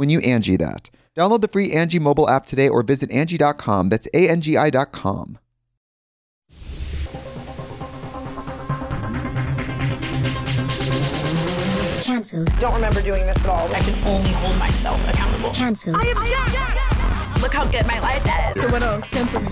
when you Angie that. Download the free Angie mobile app today or visit Angie.com. That's A-N-G-I dot com. Cancelled. Don't remember doing this at all. I can only hold myself accountable. Cancel. I Cancelled. Look how good my life is. So what else? Cancel me.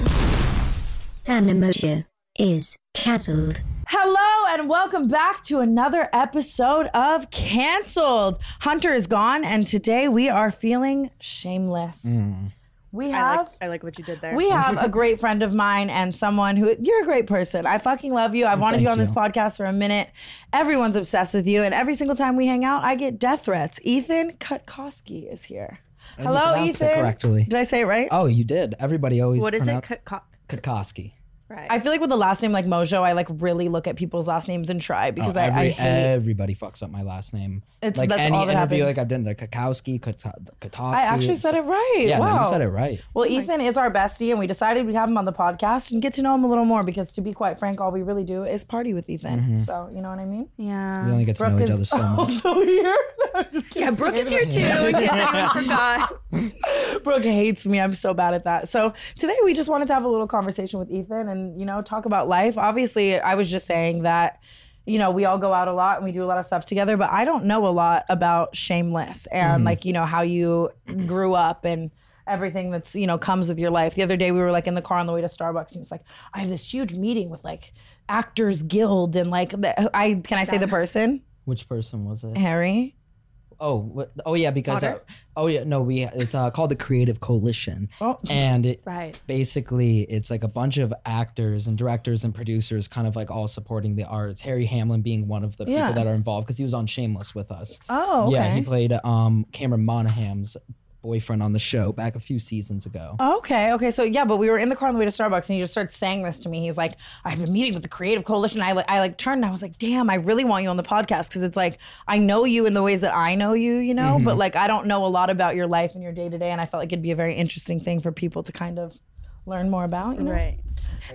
Tana Mongeau is cancelled. Hello and welcome back to another episode of Cancelled. Hunter is gone, and today we are feeling shameless. Mm. We I have like, I like what you did there. we have a great friend of mine and someone who you're a great person. I fucking love you. I've wanted you on this podcast for a minute. Everyone's obsessed with you, and every single time we hang out, I get death threats. Ethan Cutkosky is here. And Hello, Ethan. correctly. Did I say it right? Oh, you did. Everybody always. what is it? pronounce- K- co- Cutkosky. Right. I feel like with the last name like Mongeau, I like really look at people's last names and try because Oh, I, every, I hate. everybody fucks up my last name. It's- like that's any all that interview, happens. like I've done the Kakowski, Kutowski. I actually said it right. Yeah, wow. no, you said it right. Well, oh Ethan is our bestie, and we decided we'd have him on the podcast and get to know him a little more because, to be quite frank, all we really do is party with Ethan. Mm-hmm. So, you know what I mean? yeah. We only get to Brooke know each other so much. also here. I'm just yeah. Brooke is here too. In case anyone forgot. Brooke hates me. I'm so bad at that. So today we just wanted to have a little conversation with Ethan and, you know, talk about life. Obviously, I was just saying that, you know, we all go out a lot and we do a lot of stuff together, but I don't know a lot about Shameless and mm-hmm. like, you know, how you grew up and everything that's, you know, comes with your life. The other day we were like in the car on the way to Starbucks and he was like, I have this huge meeting with like Actors Guild and like the, I can I say the person? Which person was it? Harry. Oh, what, oh yeah, because uh, oh yeah, no, we it's uh, called the Creative Coalition, Oh. and it Right. basically it's like a bunch of actors and directors and producers, kind of like all supporting the arts. Harry Hamlin being one of the Yeah. people that are involved because he was on Shameless with us. Oh, okay. Yeah, he played um Cameron Monaghan's boyfriend on the show back a few seasons ago. Okay, okay. So yeah, but we were in the car on the way to Starbucks, and he just starts saying this to me. He's like, "I have a meeting with the Creative Coalition." I like, I like turned, and I was like, "Damn, I really want you on the podcast because it's like I know you in the ways that I know you, you know, but mm-hmm. like I don't know a lot about your life and your day to day, and I felt like it'd be a very interesting thing for people to kind of learn more about, you know? Right.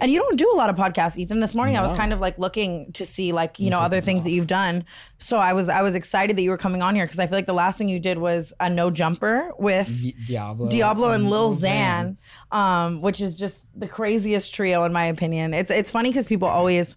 And you don't do a lot of podcasts, Ethan. This morning I was kind of like looking to see like, you know, other things that you've done. So I was I was excited that you were coming on here because I feel like the last thing you did was a no jumper with Di- Diablo, Diablo and Lil Lil Xan, um, which is just the craziest trio in my opinion. It's it's funny because people always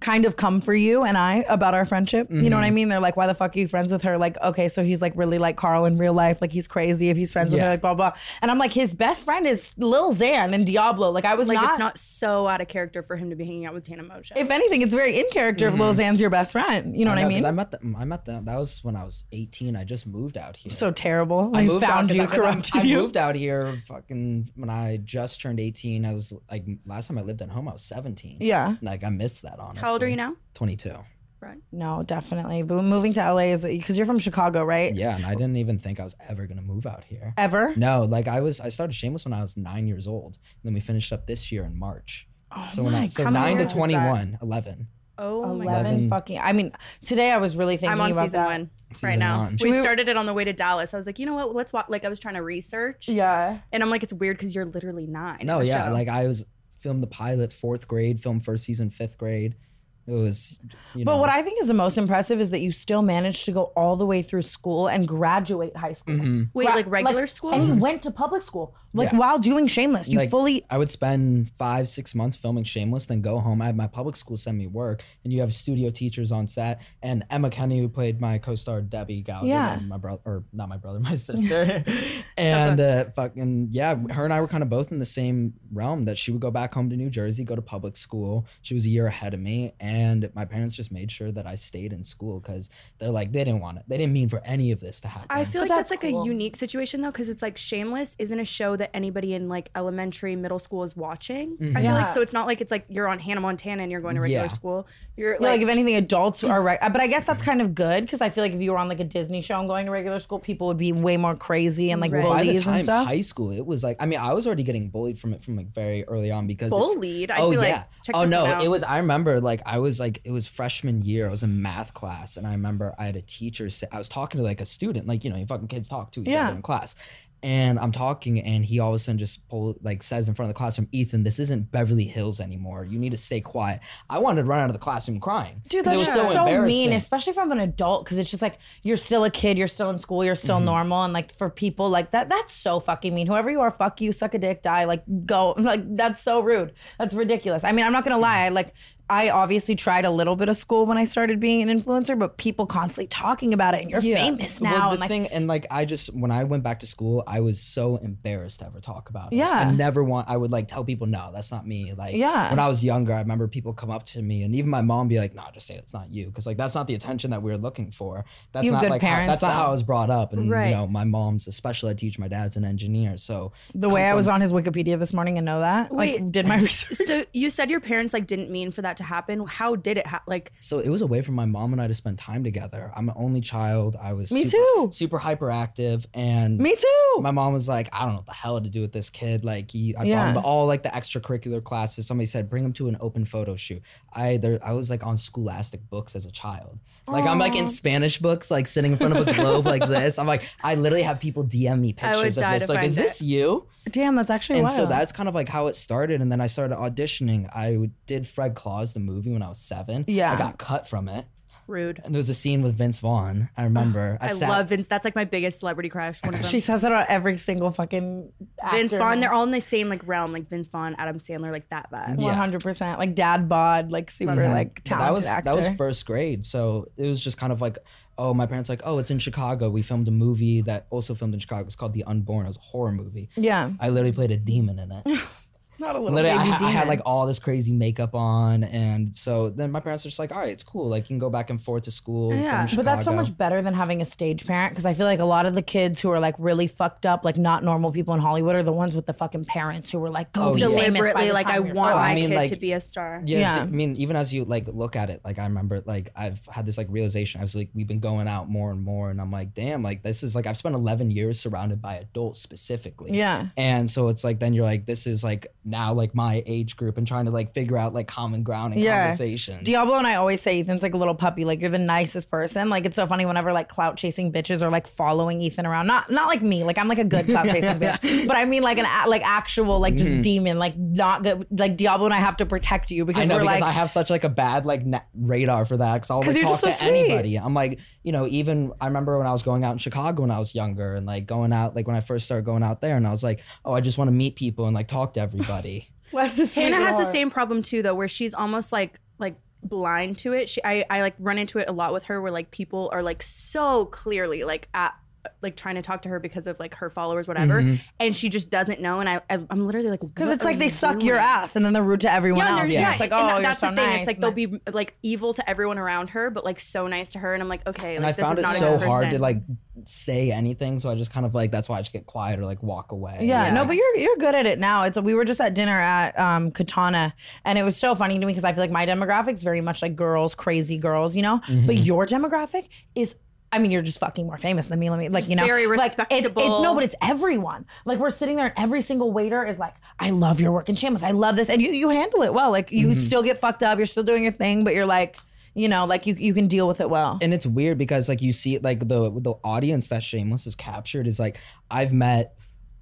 kind of come for you and I about our friendship. You know what I mm-hmm. mean? They're like, why the fuck are you friends with her? Like, okay, so he's like really like Carl in real life. Like he's crazy if he's friends with her, like blah blah. And I'm like, his best friend is Lil Xan and Diablo. Like I was Like not, it's not so out of character for him to be hanging out with Tana Mongeau. If anything, it's very in character if Lil mm-hmm. Xan's your best friend. You know what I know, mean? 'cause I met them. I met them. That was when I was 18. I just moved out here. so terrible. I I moved found out you, 'cause I- 'cause I'm- corrupted I moved out here fucking when I just turned 18. I was like last time I lived at home I was 17. Yeah. Like I missed that honestly. How old are you now? 22. Right. No, definitely. But moving to LA is because you're from Chicago, right? Yeah, and I didn't even think I was ever gonna move out here. Ever? No, like I was I started Shameless when I was nine years old. And then we finished up this year in March. Oh so when Oh my I so God. How nine to years is 21, 11. Oh my god. 11 11. fucking. I mean, today I was really thinking I'm on about season that. one Season right now. one. We we- started it on the way to Dallas. I was like, you know what? Let's watch. Like I was trying to research, Yeah. and I'm like, it's weird because you're literally nine. No, yeah, show. like I was filmed the pilot fourth grade, filmed first season fifth grade. It was, you know. But what I think is the most impressive is that you still managed to go all the way through school and graduate high school. Mm-hmm. Wait, Gra- like regular school? And he went to public school, like Yeah. while doing Shameless. You like, fully. I would spend five, six months filming Shameless, then go home. I had my public school send me work, and you have studio teachers on set. And Emma Kenney, who played my co-star Debbie Gallagher, Yeah. and my brother, or not my brother, my sister, and uh, fucking yeah, her and I were kind of both in the same realm. That she would go back home to New Jersey, go to public school. She was a year ahead of me, and my parents just made sure that I stayed in school because they're like they didn't want it. They didn't mean for any of this to happen. I feel But like that's, that's like cool. a unique situation though, because it's like Shameless isn't a show that anybody in like elementary, middle school is watching. Mm-hmm. I feel Yeah. like so it's not like it's like you're on Hannah Montana and you're going to regular Yeah. school. You're Yeah, like, like, if anything, adults are right. But I guess that's mm-hmm. kind of good because I feel like if you were on like a Disney show and going to regular school, people would be way more crazy and like Right. by the time and stuff. high school, it was like I mean I was already getting bullied from it from like very early on because it- bullied. I'd oh be like, yeah. check oh this no, out. it was. I remember like I was like it was freshman year. I was in math class, and I remember I had a teacher. Say, I was talking to like a student, like you know, you fucking kids talk to each Yeah. other in class. And I'm talking, and he all of a sudden just pull like says in front of the classroom, Ethan, this isn't Beverly Hills anymore. You need to stay quiet. I wanted to run out of the classroom crying. Dude, that's was so, so, mean, especially from an adult, because it's just like you're still a kid, you're still in school, you're Mm-hmm. still normal, and like for people like that, that's so fucking mean. Whoever you are, fuck you, suck a dick, die, like go, like that's so rude. That's ridiculous. I mean, I'm not gonna lie, I, like I obviously tried a little bit of school when I started being an influencer, but people constantly talking about it, and you're famous now, Well, the and like thing, and like I just when I went back to school, I was so embarrassed to ever talk about it. Yeah. I never want. I would like tell people, no, that's not me. Like, Yeah. When I was younger, I remember people come up to me, and even my mom be like, "No, just say it's not you," because like that's not the attention that we are looking for. That's You not good like how, parents, that's not how. I was brought up. And Right. you know, my mom's a special ed teacher. My dad's an engineer, so the way I was on his Wikipedia this morning and know that, like did my research. so you said your parents like didn't mean for that to happen. How did it happen? Like, So it was a way for my mom and I to spend time together. I'm an only child. I was Me super, too. super hyperactive, and Me too. my mom was like, I don't know what the hell to do with this kid. Like he, I Yeah. brought him to all like the extracurricular classes. Somebody said bring him to an open photo shoot. I there, I was like on Scholastic books as a child. Like I'm like in Spanish books, like sitting in front of a globe like this. I'm like, I literally have people DM me pictures of this. Like, is this it. you? Damn, that's actually And wild. so that's kind of like how it started. And then I started auditioning. I did Fred Claus the movie when I was seven. Yeah. I got cut from it. Rude. And there was a scene with Vince Vaughn. I remember. I sat- love Vince. That's like my biggest celebrity crush. One of them. She says that about every single fucking Vince. Vaughn. They're all in the same like realm, like Vince Vaughn, Adam Sandler, like that vibe. Yeah. One hundred percent, like dad bod, like super mm-hmm. like talented that was actor. that was first grade, so it was just kind of like, oh, my parents like, oh, it's in Chicago. We filmed a movie that also filmed in Chicago. It's called The Unborn. It was a horror movie. yeah, I literally played a demon in it. not a little literally, I, baby ha- I had like all this crazy makeup on, and so then my parents are just like, all right, it's cool. Like you can go back and forth to school. Yeah. in But that's so much better than having a stage parent because I feel like a lot of the kids who are like really fucked up, like not normal people in Hollywood, are the ones with the fucking parents who were like, "Go Oh, be yeah. by Deliberately, the like I time you're want Oh, I my mean, kid like- to be a star. Yeah, Yeah. I mean, even as you like look at it, like I remember, like I've had this like realization. I was like, we've been going out more and more, and I'm like, damn, like this is like I've spent 11 years surrounded by adults specifically. Yeah. And so it's like then you're like, this is like now like my age group and trying to like figure out like common ground and Yeah. conversation. Diablo and I always say Ethan's like a little puppy. Like you're the nicest person. Like it's so funny whenever like clout chasing bitches are like following Ethan around. Not not like me. Like I'm like a good clout chasing bitch. But I mean like an a- like actual like just mm-hmm. demon. Like not good. Like Diablo and I have to protect you because I know we're because like I have such like a bad like na- radar for that because I'll like you're talk just to sweet. anybody. I'm like, you know, even I remember when I was going out in Chicago when I was younger and like going out like when I first started going out there and I was like, oh, I just want to meet people and like talk to everybody. Wes is Tana has the same problem too, though, where she's almost like like blind to it. She, I, I like run into it a lot with her, where like people are like so clearly like at like trying to talk to her because of like her followers, whatever, Mm-hmm. and she just doesn't know. And I, I I'm literally like, Because it's are like they you suck your ass and then they're rude to everyone Yeah, else. Yeah, yeah, it's like, oh, that- you're that's so the thing. nice. It's like they'll be like evil to everyone around her, but like so nice to her. And I'm like, okay, And like I this found is it not so a good hard to like say anything, so I just kind of like that's why I just get quiet or like walk away. Yeah, Yeah. no, but you're you're good at it now. It's we were just at dinner at um, Katana, and it was so funny to me because I feel like my demographic's very much like girls, crazy girls, you know. Mm-hmm. But your demographic is. I mean, you're just fucking more famous than me. Let me, like, you know, very like, it's- it- respectable. no, but it's everyone. Like, we're sitting there, and every single waiter is like, "I love your work in Shameless. I love this," and you you handle it well. Like, you still get fucked up. You're still doing your thing, but you're like, you know, like you you can deal with it well. and it's weird because like you see it like the the audience that Shameless has captured is like I've met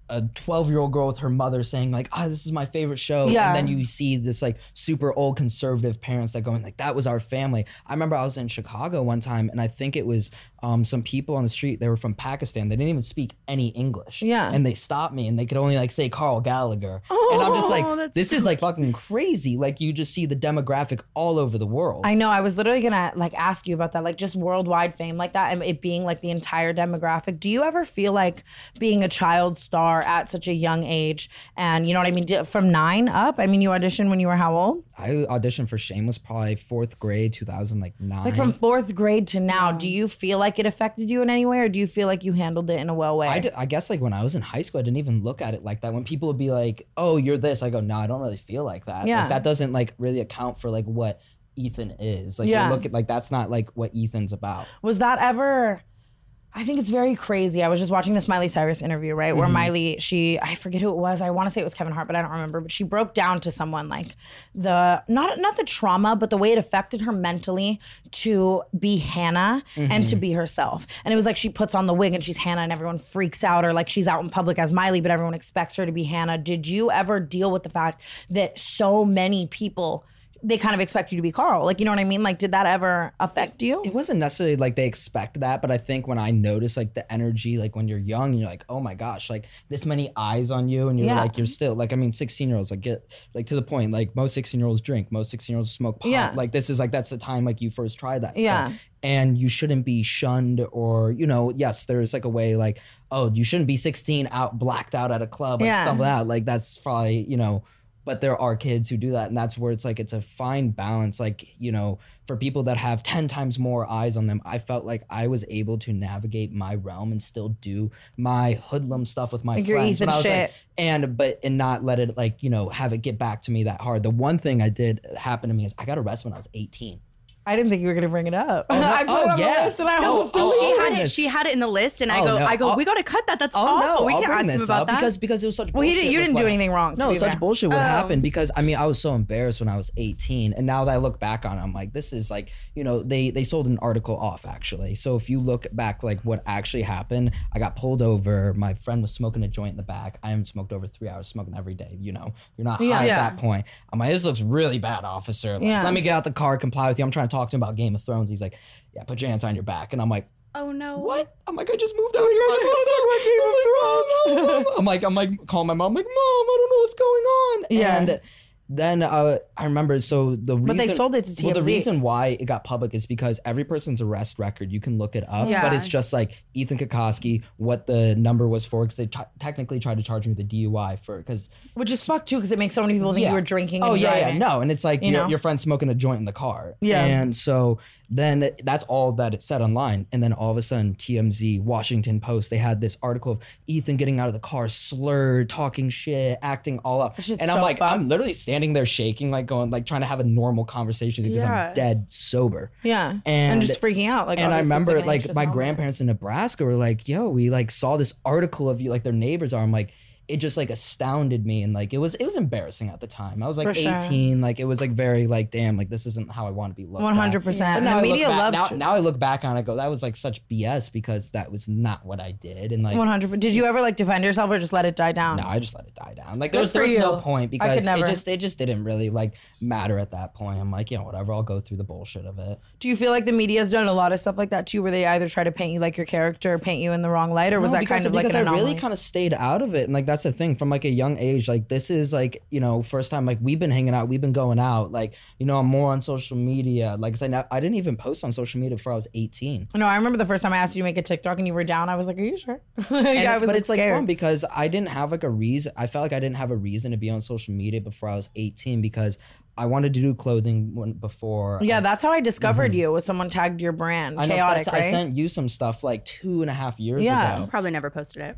a 12 year old girl with her mother saying like ah this is my favorite show Yeah. and then you see this like super old conservative parents that going like that was our family i remember i was in chicago one time and i think it was um, some people on the street they were from pakistan they didn't even speak any english Yeah. and they stopped me and they could only like say carl gallagher Oh, and i'm just Oh, like this so is like fucking crazy like you just see the demographic all over the world I know. I was literally gonna like ask you about that, like just worldwide fame like that, and it being like the entire demographic. Do you ever feel like being a child star at such a young age, and you know what I mean, from nine up? I mean, you auditioned when you were how old? I auditioned for shameless probably fourth grade 2009 Like from fourth grade to now. Do you feel like it affected you in any way, or do you feel like you handled it in a well way? I, d- I guess like when I was in high school, I didn't even look at it like that. When people would be like, "Oh, you're this," I go, "No, I don't really feel like that. Yeah. Like, that doesn't like really account for like what Ethan is. Like, Yeah. you look at like that's not like what Ethan's about." Was that ever? I think it's very crazy. I was just watching this Miley Cyrus interview, right? Where mm-hmm. Miley, she, I forget who it was. I want to say it was Kevin Hart, but I don't remember. But she broke down to someone like the not not the trauma, but the way it affected her mentally to be Hannah and to mm-hmm. be herself. And it was like she puts on the wig and she's Hannah, and everyone freaks out, or like she's out in public as Miley, but everyone expects her to be Hannah. Did you ever deal with the fact that so many people? They kind of expect you to be Carl. Like, you know what I mean? Like, did that ever affect you? It wasn't necessarily like they expect that, but I think when I notice like the energy, like when you're young, and you're like, "Oh my gosh, like this many eyes on you," and you're Yeah. like, you're still like, I mean, 16 year olds like get like to the point. Like most 16 year olds drink, most 16 year olds smoke pot. Yeah. Like this is like that's the time like you first try that. Yeah. stuff. and you shouldn't be shunned or you know yes there's like a way like oh you shouldn't be 16 out blacked out at a club like Yeah. stumbling out like that's probably you know but there are kids who do that and that's where it's like it's a fine balance. Like you know for people that have 10 times more eyes on them i felt like i was able to navigate my realm and still do my hoodlum stuff with my Like friends Ethan when I was shit. like and but and not let it like you know have it get back to me that hard. The one thing i did happen to me is i got arrested when i was 18 I didn't think you were gonna bring it up. Oh, no- I put oh, it on oh, yeah. the list and I No, almost oh, deleted she oh, had it. She had it in the list, and I Oh, go, no, I go, I'll- we gotta cut that. That's Oh awful. no, we I'll can't bring ask him about up that. because because it was such. Well, he bullshit did, you didn't do what- anything wrong. No, such fair. bullshit would Oh. happen because I mean I was so embarrassed when I was 18, and now that I look back on it, I'm like, this is like you know they they sold an article off actually. So if you look back like what actually happened, I got pulled over. My friend was smoking a joint in the back. I haven't smoked over three hours, smoking every day. You know, you're not Yeah. high Yeah. at that point. I'm like, this looks really bad, officer. Like, Yeah. Let me get out the car, comply with you. I'm trying to talk to him about Game of Thrones. He's like, yeah, put your hands on your back, and I'm like. oh no. What? I'm like, I just moved out here. I'm like, I'm like, I'm like, calling my mom, like, mom, I don't know what's going on. Yeah. And then uh, I remember, so the reason, But they sold it to Well, the reason why it got public is because every person's arrest record, you can look it up, Yeah. but it's just like Ethan Cutkosky, what the number was for, because they t- technically tried to charge me with a DUI for, because Which is fucked too, because it makes so many people think Yeah. you were drinking. And Oh yeah, yeah, driving. no, and it's like You your, know? your friend smoking a joint in the car. Yeah. and so then that's all that it said online, and then all of a sudden TMZ, Washington Post, they had this article of Ethan getting out of the car, slurred, talking shit, acting all up, and I'm so like, fucked. I'm literally standing there shaking, like going, like trying to have a normal conversation because Yeah. I'm dead sober. Yeah. And, And- just freaking out. Like and I remember like my grandparents in Nebraska were like, "Yo, we like saw this article of you, like their neighbors are." I'm like, it just like astounded me, and like it was it was embarrassing at the time. I was like For sure. 18, like it was like very like, damn, like this isn't how I want to be looked. at. 100%. But And now the I look media back- loves now, now I look back on it, go that was like such BS because that was not what I did, and like 100. Did you ever like defend yourself or just let it die down? no, I just let it die down. Like Good there was there was no point because it just it just didn't really like matter at that point. I'm like, yeah, whatever. I'll go through the bullshit of it. Do you feel like the media's done a lot of stuff like that too, where they either try to paint you like your character or paint you in the wrong light, or was that because, kind of like because I anomaly? really kind of stayed out of it, and like that's the thing from like a young age. Like this is like you know first time like we've been hanging out, we've been going out. Like you know I'm more on social media. Like I I didn't even post on social media before I was 18. no, I remember the first time I asked you to make a TikTok and you were down. I was like, "Are you sure?" like, And I it's- was but it's like fun because I didn't have like a reason. I felt like I didn't have a reason to be on social media before I was 18 because I wanted to do clothing before. Yeah, I, that's how I discovered mm-hmm. you. Was someone tagged your brand? I know, 'cause I- Chaotic, I, right? sent you some stuff like two and a half years Yeah. ago. Probably never posted it.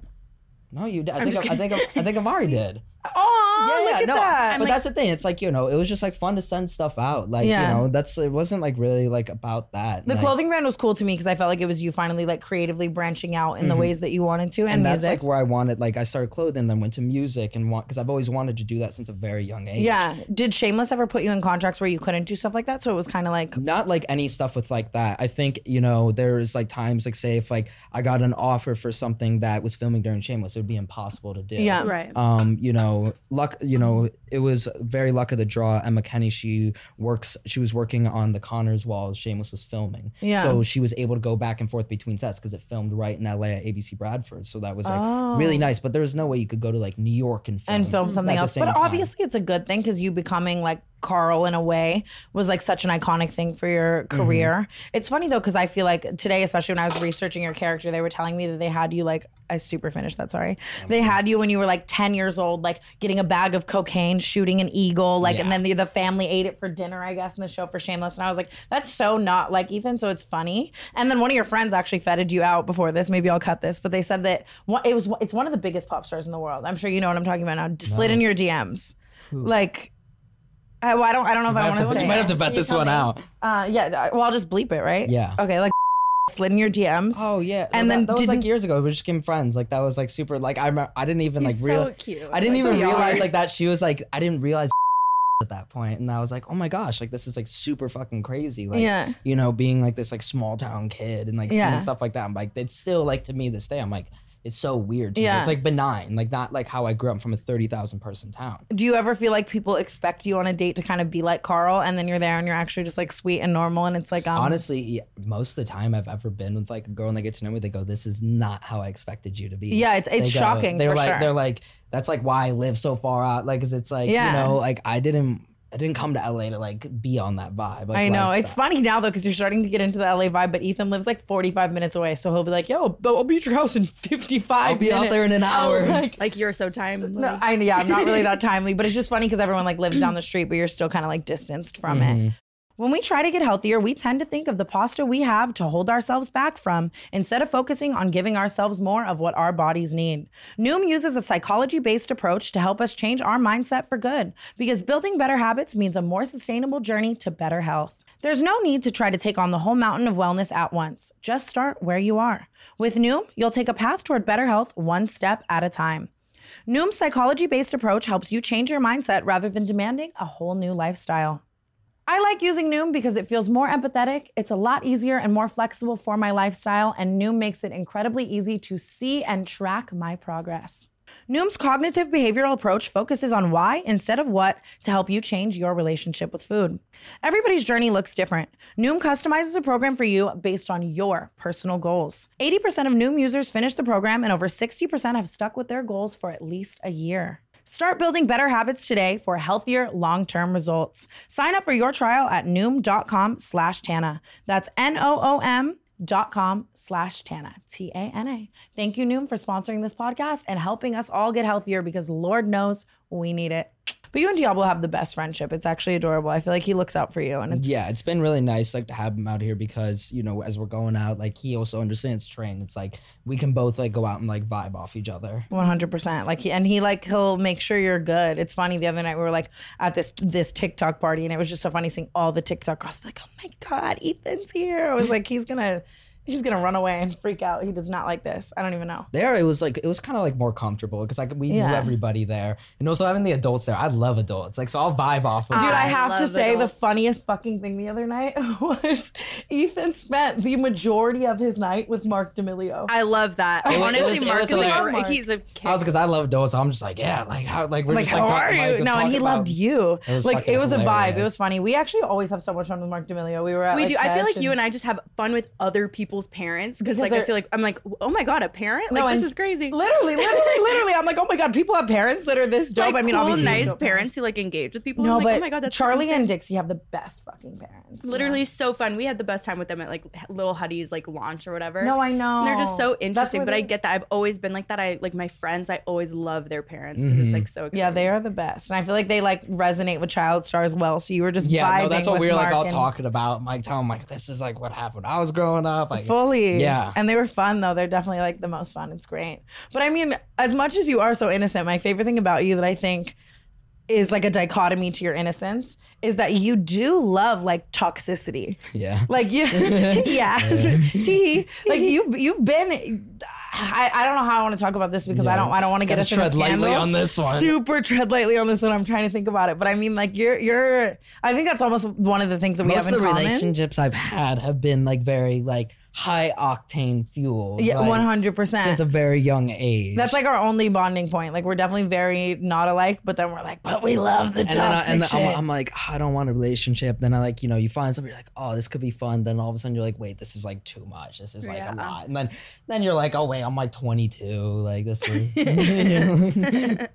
No, you did. I think I, I think I think Amari did. Aw, look at that. But that's the thing. It's like you know, it was just like fun to send stuff out. Like Yeah. you know, that's it wasn't like really like about that. The Like, clothing brand was cool to me because I felt like it was you finally like creatively branching out in the ways that you wanted to, and, Mm-hmm. and that's music. like where I wanted. Like I started clothing, then went to music, and want because I've always wanted to do that since a very young age. yeah. Did Shameless ever put you in contracts where you couldn't do stuff like that? So it was kind of like, not like any stuff with like that. I think you know there's like times like say if like I got an offer for something that was filming during Shameless, it would be impossible to do. Yeah. Right. Um, you know, luck. You know, it was very luck of the draw. Emma Kenney, she works. She was working on the Conners while Shameless was filming. Yeah. So she was able to go back and forth between sets because it filmed right in LA at ABC Radford. So that was like Oh. really nice. But there was no way you could go to like New York and film and film something else. But time. obviously, it's a good thing because you becoming like Carl in a way was like such an iconic thing for your Mm-hmm. career. It's funny though because I feel like today, especially when I was researching your character, they were telling me that they had you like I super finished that. Sorry, they had you when you were like ten years old, like getting a bag of cocaine, shooting an eagle, like, and then the, the family ate it for dinner, I guess, in the show for Shameless. And I was like, that's so not like Ethan. So it's funny. And then one of your friends actually feted you out before this. Maybe I'll cut this, but they said that one, it was it's one of the biggest pop stars in the world. I'm sure you know what I'm talking about now. Just slid in your DMs, like. I, well, I don't. I don't know if I want to to- say. you might have to vet this one out. Uh, yeah. Well, I'll just bleep it, right? Yeah. Okay. Like slid in your DMs. Oh yeah, And Well, then that, that was like years ago. We just became friends. Like that was like super. Like I remember, I didn't even like He's real. so cute. I didn't Like, even so realize young. like that she was like I didn't realize at that point, and I was like, oh my gosh, like this is like super fucking crazy. Like Yeah. you know, being like this like small town kid and like Yeah. seeing stuff like that. I'm like, it's still like to me this day. I'm like, it's so weird. To me. Yeah. it's like benign, like not like how I grew up from a thirty thousand person town. Do you ever feel like people expect you on a date to kind of be like Carl, and then you're there and you're actually just like sweet and normal, and it's like um, Honestly, yeah, most of the time I've ever been with like a girl and they get to know me, they go, "This is not how I expected you to be." Yeah, it's- it's They go- shocking, They're like, sure. they're like, that's like why I live so far out. Like, cause it's like, Yeah. you know, like I didn't, I didn't come to LA to like be on that vibe. Like, I know it's lifestyle. funny now though because you're starting to get into the LA vibe, but Ethan lives like 45 minutes away, so he'll be like, "Yo, I'll be at your house in 55 I'll be out there in an hour. like, like you're so timely. no, I yeah, I'm not really that timely, but it's just funny because everyone like lives down the street, but you're still kind of like distanced from Mm-hmm. it. When we try to get healthier, we tend to think of the pasta we have to hold ourselves back from instead of focusing on giving ourselves more of what our bodies need. Noom uses a psychology based approach to help us change our mindset for good because building better habits means a more sustainable journey to better health. There's no need to try to take on the whole mountain of wellness at once. Just start where you are. With Noom, you'll take a path toward better health one step at a time. Noom's psychology based approach helps you change your mindset rather than demanding a whole new lifestyle. I like using Noom because it feels more empathetic, it's a lot easier and more flexible for my lifestyle, and Noom makes it incredibly easy to see and track my progress. Noom's cognitive behavioral approach focuses on why instead of what to help you change your relationship with food. Everybody's journey looks different. Noom customizes a program for you based on your personal goals. 80% of Noom users finish the program, and over 60% have stuck with their goals for at least a year. Start building better habits today for healthier long-term results. Sign up for your trial at noom.com slash Tana. That's N-O-O-M dot com slash Tana. T-A-N-A. Thank you, Noom, for sponsoring this podcast and helping us all get healthier because Lord knows we need it. But you and Diablo have the best friendship. It's actually adorable. I feel like he looks out for you and it's Yeah, it's been really nice like to have him out here because you know as we're going out, like he also understands train. It's like we can both like go out and like vibe off each other. One hundred percent. Like, he, and he like he'll make sure you're good. It's funny. The other night we were like at this this TikTok party, and it was just so funny seeing all the TikTok girls. Like, oh my god, Ethan's here. I was like, he's gonna he's gonna run away and freak out. He does not like this. I don't even know. There, it was like it was kind of like more comfortable because like we knew everybody there, and also having the adults there. I love adults, like so I'll vibe off. With Dude, I I have to say adults. the funniest fucking thing the other night was Ethan spent the majority of his night with Mark D'Amelio. I love that. was- it Honestly, was- it Mark is like, hilarious. a- he's a kid. I was because I love adults. So I'm just like yeah, like how like we're like, just how like are you? like, no, and he talking loved you. It was like it was a vibe. It was funny. We actually always have so much fun with Mark D'Amelio. We were at we like, do. I feel Catch like you and I just have fun with other people's parents because Because like I feel like I'm like oh my god a parent like No, this is crazy. Literally, literally, literally. I'm like, oh my god, people have parents that are this dope. Like I mean, cool, obviously, nice dope parents who like engage with people. No, I'm like, oh but oh my god, that's Charlie insane. and Dixie have the best fucking parents. literally so fun. We had the best time with them at like Lil Huddy's like launch or whatever. No, I know. And they're just so interesting. where But I get that. I've always been like that. I like my friends. I always love their parents because it's mm-hmm. like so. Exciting. Yeah, they are the best, and I feel like they like resonate with child stars well. So you were just Yeah, vibing no, that's what we were like all and- talking about. Like telling him like this is like what happened. I was growing up. Like Fully. Yeah. And they were fun though. They're definitely like the most fun. It's great. But I mean, as much as you are so innocent, my favorite thing about you that I think is like a dichotomy to your innocence is that you do love like toxicity. Yeah. Like you, yeah, Tee, like you've you've been. I, I don't know how I want to talk about this because I don't I don't want to get in a tread lightly on this one. Super tread lightly on this one. I'm trying to think about it, but I mean, like you're you're. I think that's almost one of the things that we have in common. Most of the relationships I've had have been like very like high octane fuel. Yeah, one hundred percent. Since a very young age. That's like our only bonding point. Like we're definitely very not alike, but then we're like, but we love the and then, I, toxic and then shit. I'm, I'm like, "Ah, I don't want a relationship. Then I like, you know, you find somebody you're like, oh, this could be fun. Then all of a sudden you're like, wait, this is like too much. This is like Yeah. a lot. And then, then you're like, oh wait, I'm like 22. Like this is.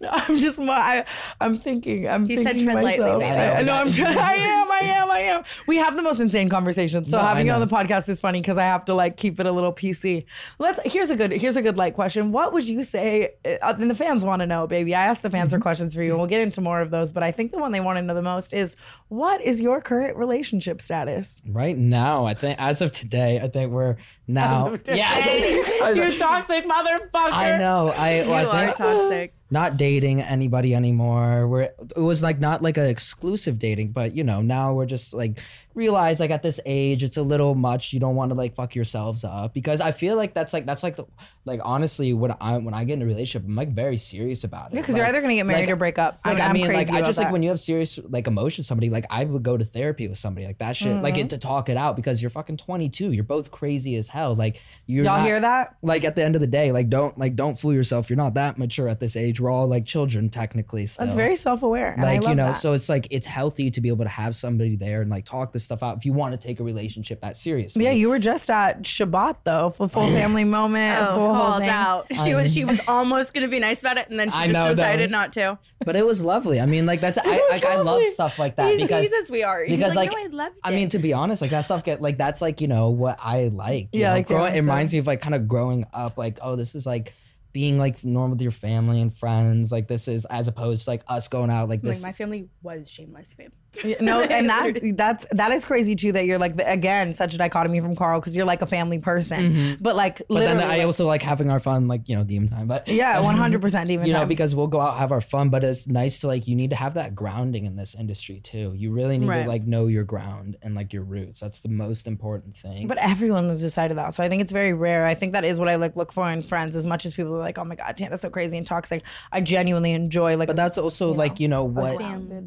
no, I'm just more. I, I'm thinking. I'm He said thinking tread myself. baby. I, I I know. know. I'm trying. I am. I am. I am. We have the most insane conversations. So No, having you on the podcast is funny because I have to like keep it a little PC. Let's. Here's a good. Here's a good like question. What would you say? Uh, and the fans want to know, baby. I asked the fans Mm-hmm. for questions for you, and we'll get into more of those. But I think the one they want to know the most is what is your current relationship status? right now, I think as of today, I think we're now. yeah, I think- I you toxic motherfucker. I know. I, well, you I are toxic. Not dating anybody anymore. We're it was like not like an exclusive dating, but you know, now we're just like realize like at this age it's a little much. You don't want to like fuck yourselves up because I feel like that's like that's like the like honestly when I when I get in a relationship, I'm like very serious about it. Because you're either gonna get married like- or break up. like I'm, I mean, I'm like I just like that. when you have serious like emotions, somebody like I would go to therapy with somebody like that shit, like Mm-hmm. it, to talk it out because you're fucking 22, you're both crazy as hell. Like you're Y'all not- hear that? Like at the end of the day, like don't like don't fool yourself. You're not that mature at this age. We're all like children technically. Still. That's very self-aware, and I like love you know, that. so it's like it's healthy to be able to have somebody there and like talk this stuff out if you want to take a relationship that seriously. Yeah, you were just at Shabbat though, for full family moment. Oh, full called thing. out. She was she was almost gonna be nice about it, and then she I just know, decided though. not to. but it was lovely. I mean, like that's I like I love stuff like that He's, because he's as we are. He's because like, like, no, I love I mean, to be honest, like that stuff get like that's like you know what I like. you Yeah, know? like, growing, it reminds me of like kind of growing up. Like, oh, this is like being like normal with your family and friends. Like this is as opposed to like us going out like like this. my family was shameless, babe. No, and that that's that is crazy too. That you're like again such a dichotomy from Carl because you're like a family person, but like Mm-hmm. but then I also like having our fun, like you know, demon time. But yeah, one hundred percent even you know, because we'll go out have our fun, but it's nice to like you need to have that grounding in this industry too. You really need Right. to like know your ground and like your roots. That's the most important thing. But everyone has decided that, so I think it's very rare. I think that is what I like look for in friends. As much as people are like, "Oh my god, Tana's so crazy and toxic," I genuinely enjoy like but that's also like you know a what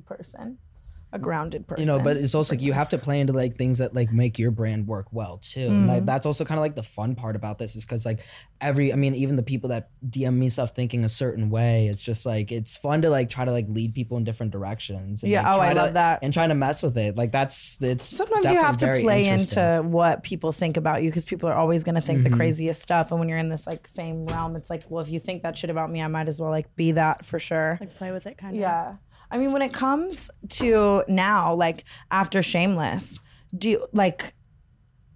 person, a grounded person. you know but it's also like you have to play into like things that like make your brand work well too and Mm-hmm. like that's also kind of like the fun part about this is because like every i mean even the people that dm me stuff thinking a certain way it's just like it's fun to like try to like lead people in different directions and, Yeah, like, oh, I to- love that. and trying to mess with it like that's it's Sometimes you have to play into what people think about you because people are always going to think Mm-hmm. the craziest stuff. And when you're in this like fame realm, it's like, well, if you think that shit about me, I might as well like be that for sure. Like play with it, kind of. Yeah. I mean, when it comes to now, like after Shameless, do you like?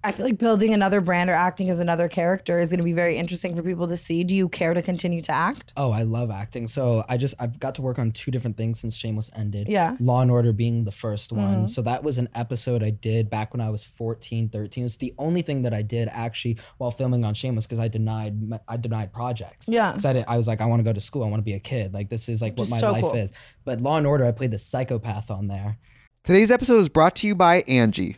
I feel like building another brand or acting as another character is going to be very interesting for people to see. Do you care to continue to act? Oh, I love acting. So I just I've got to work on two different things since Shameless ended. Yeah. Mm-hmm. Law and Order being the 1st one. So that was an episode I did back when I was 14, 13. It's the only thing that I did actually while filming on Shameless because I denied I denied projects. Yeah. Because I, did- I was like I want to go to school. I want to be a kid. Like this is like Which what is my so life cool. is. But Law and Order I played the psychopath on there. Today's episode is brought to you by Angie.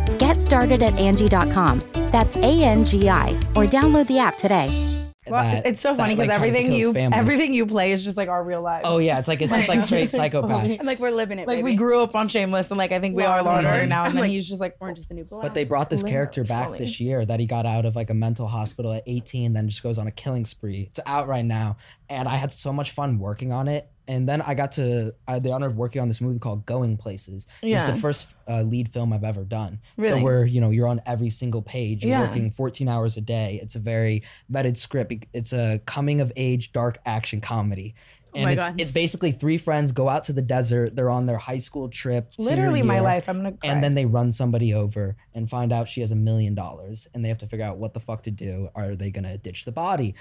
Get started at Angie.com. That's A N G I, or download the app today. Well, that- it's so funny because like, everything you family. everything you play is just like our real lives. Oh yeah, it's like it's just like straight psychopath. And like we're living it, Like we grew up on Shameless, and like I think we Law are and Law and Order Order. now. And then Like, he's just like Orange is the new black. But they brought this Literally. character back this year that he got out of like a mental hospital at 18, then just goes on a killing spree. It's out right now, and I had so much fun working on it. And then I got to I had the honor of working on this movie called Going Places. It's the first uh, lead film I've ever done. Really? So where you know you're on every single page. You're Yeah. working 14 hours a day. It's a very vetted script. It's a coming of age dark action comedy. And my it's God. it's basically three friends go out to the desert. They're on their high school trip. literally my life. I'm gonna cry. and then they run somebody over and find out she has a million dollars and they have to figure out what the fuck to do are they going to ditch the body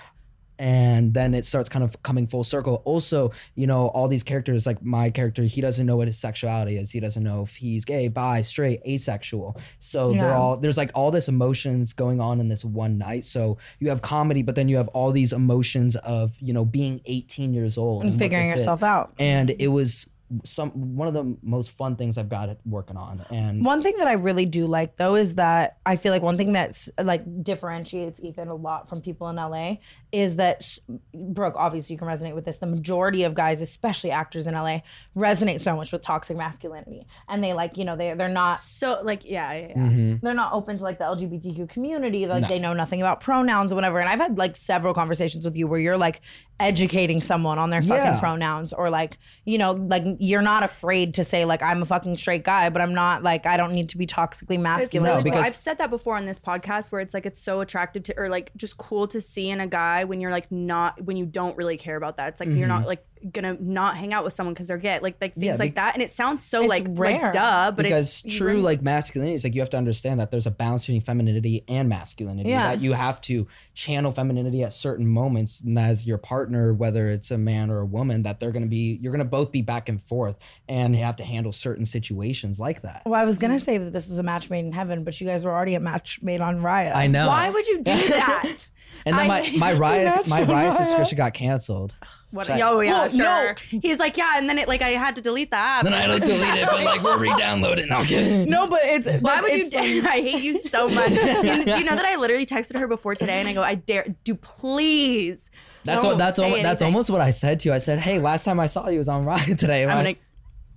and then it starts kind of coming full circle. Also you know all these characters like my character he doesn't know what his sexuality is. He doesn't know if he's gay bi straight asexual. So they're all there's like all this emotions going on in this one night. So you have comedy but then you have all these emotions of you know being 18 years old and what figuring this is. yourself out. and it was some one of the most fun things I've got working on. And One thing that I really do like though is that I feel like one thing that's like differentiates Ethan a lot from people in LA is that Brooke, obviously you can resonate with this. The majority of guys, especially actors in LA, resonate so much with toxic masculinity, and they like you know they they're not so like yeah, yeah, yeah. Mm-hmm. they're not open to like the LGBTQ community. Like No. they know nothing about pronouns or whatever. And I've had like several conversations with you where you're like educating someone on their fucking Yeah. pronouns or like, you know, like you're not afraid to say like I'm a fucking straight guy, but I'm not like I don't need to be toxically It's masculine. No, because- I've said that before on this podcast where it's like it's so attractive to or like just cool to see in a guy when you're like not when you don't really care about that. It's like you're not mm-hmm. like gonna not hang out with someone because they're gay. Like like things Yeah, like that. And it sounds so It's like rare. like duh, but because it's true you're- like masculinity is like you have to understand that there's a balance between femininity and masculinity. Yeah. That you have to channel femininity at certain moments, and as your partner, whether it's a man or a woman, that they're gonna be you're gonna both be back and forth, and you have to handle certain situations like that. well, I was gonna say that this was a match made in heaven, but you guys were already a match made on Raya. I know. why would you do that? And then I- my my Raya my on Raya Raya. subscription got canceled. What, Should I- oh yeah, Well, no. sure. He's like, yeah, and then it like I had to delete the app. Then I had to delete it, but like we're re-downloading. No, I'm kidding. no, but it's Why would you? it's funny. I hate you so much. You- do you know that I literally texted her before today, and I go, I dare, do please. That's don't what that's say almost, that's almost what I said to you. I said, "Hey, last time I saw you was on Raya today." I'm right?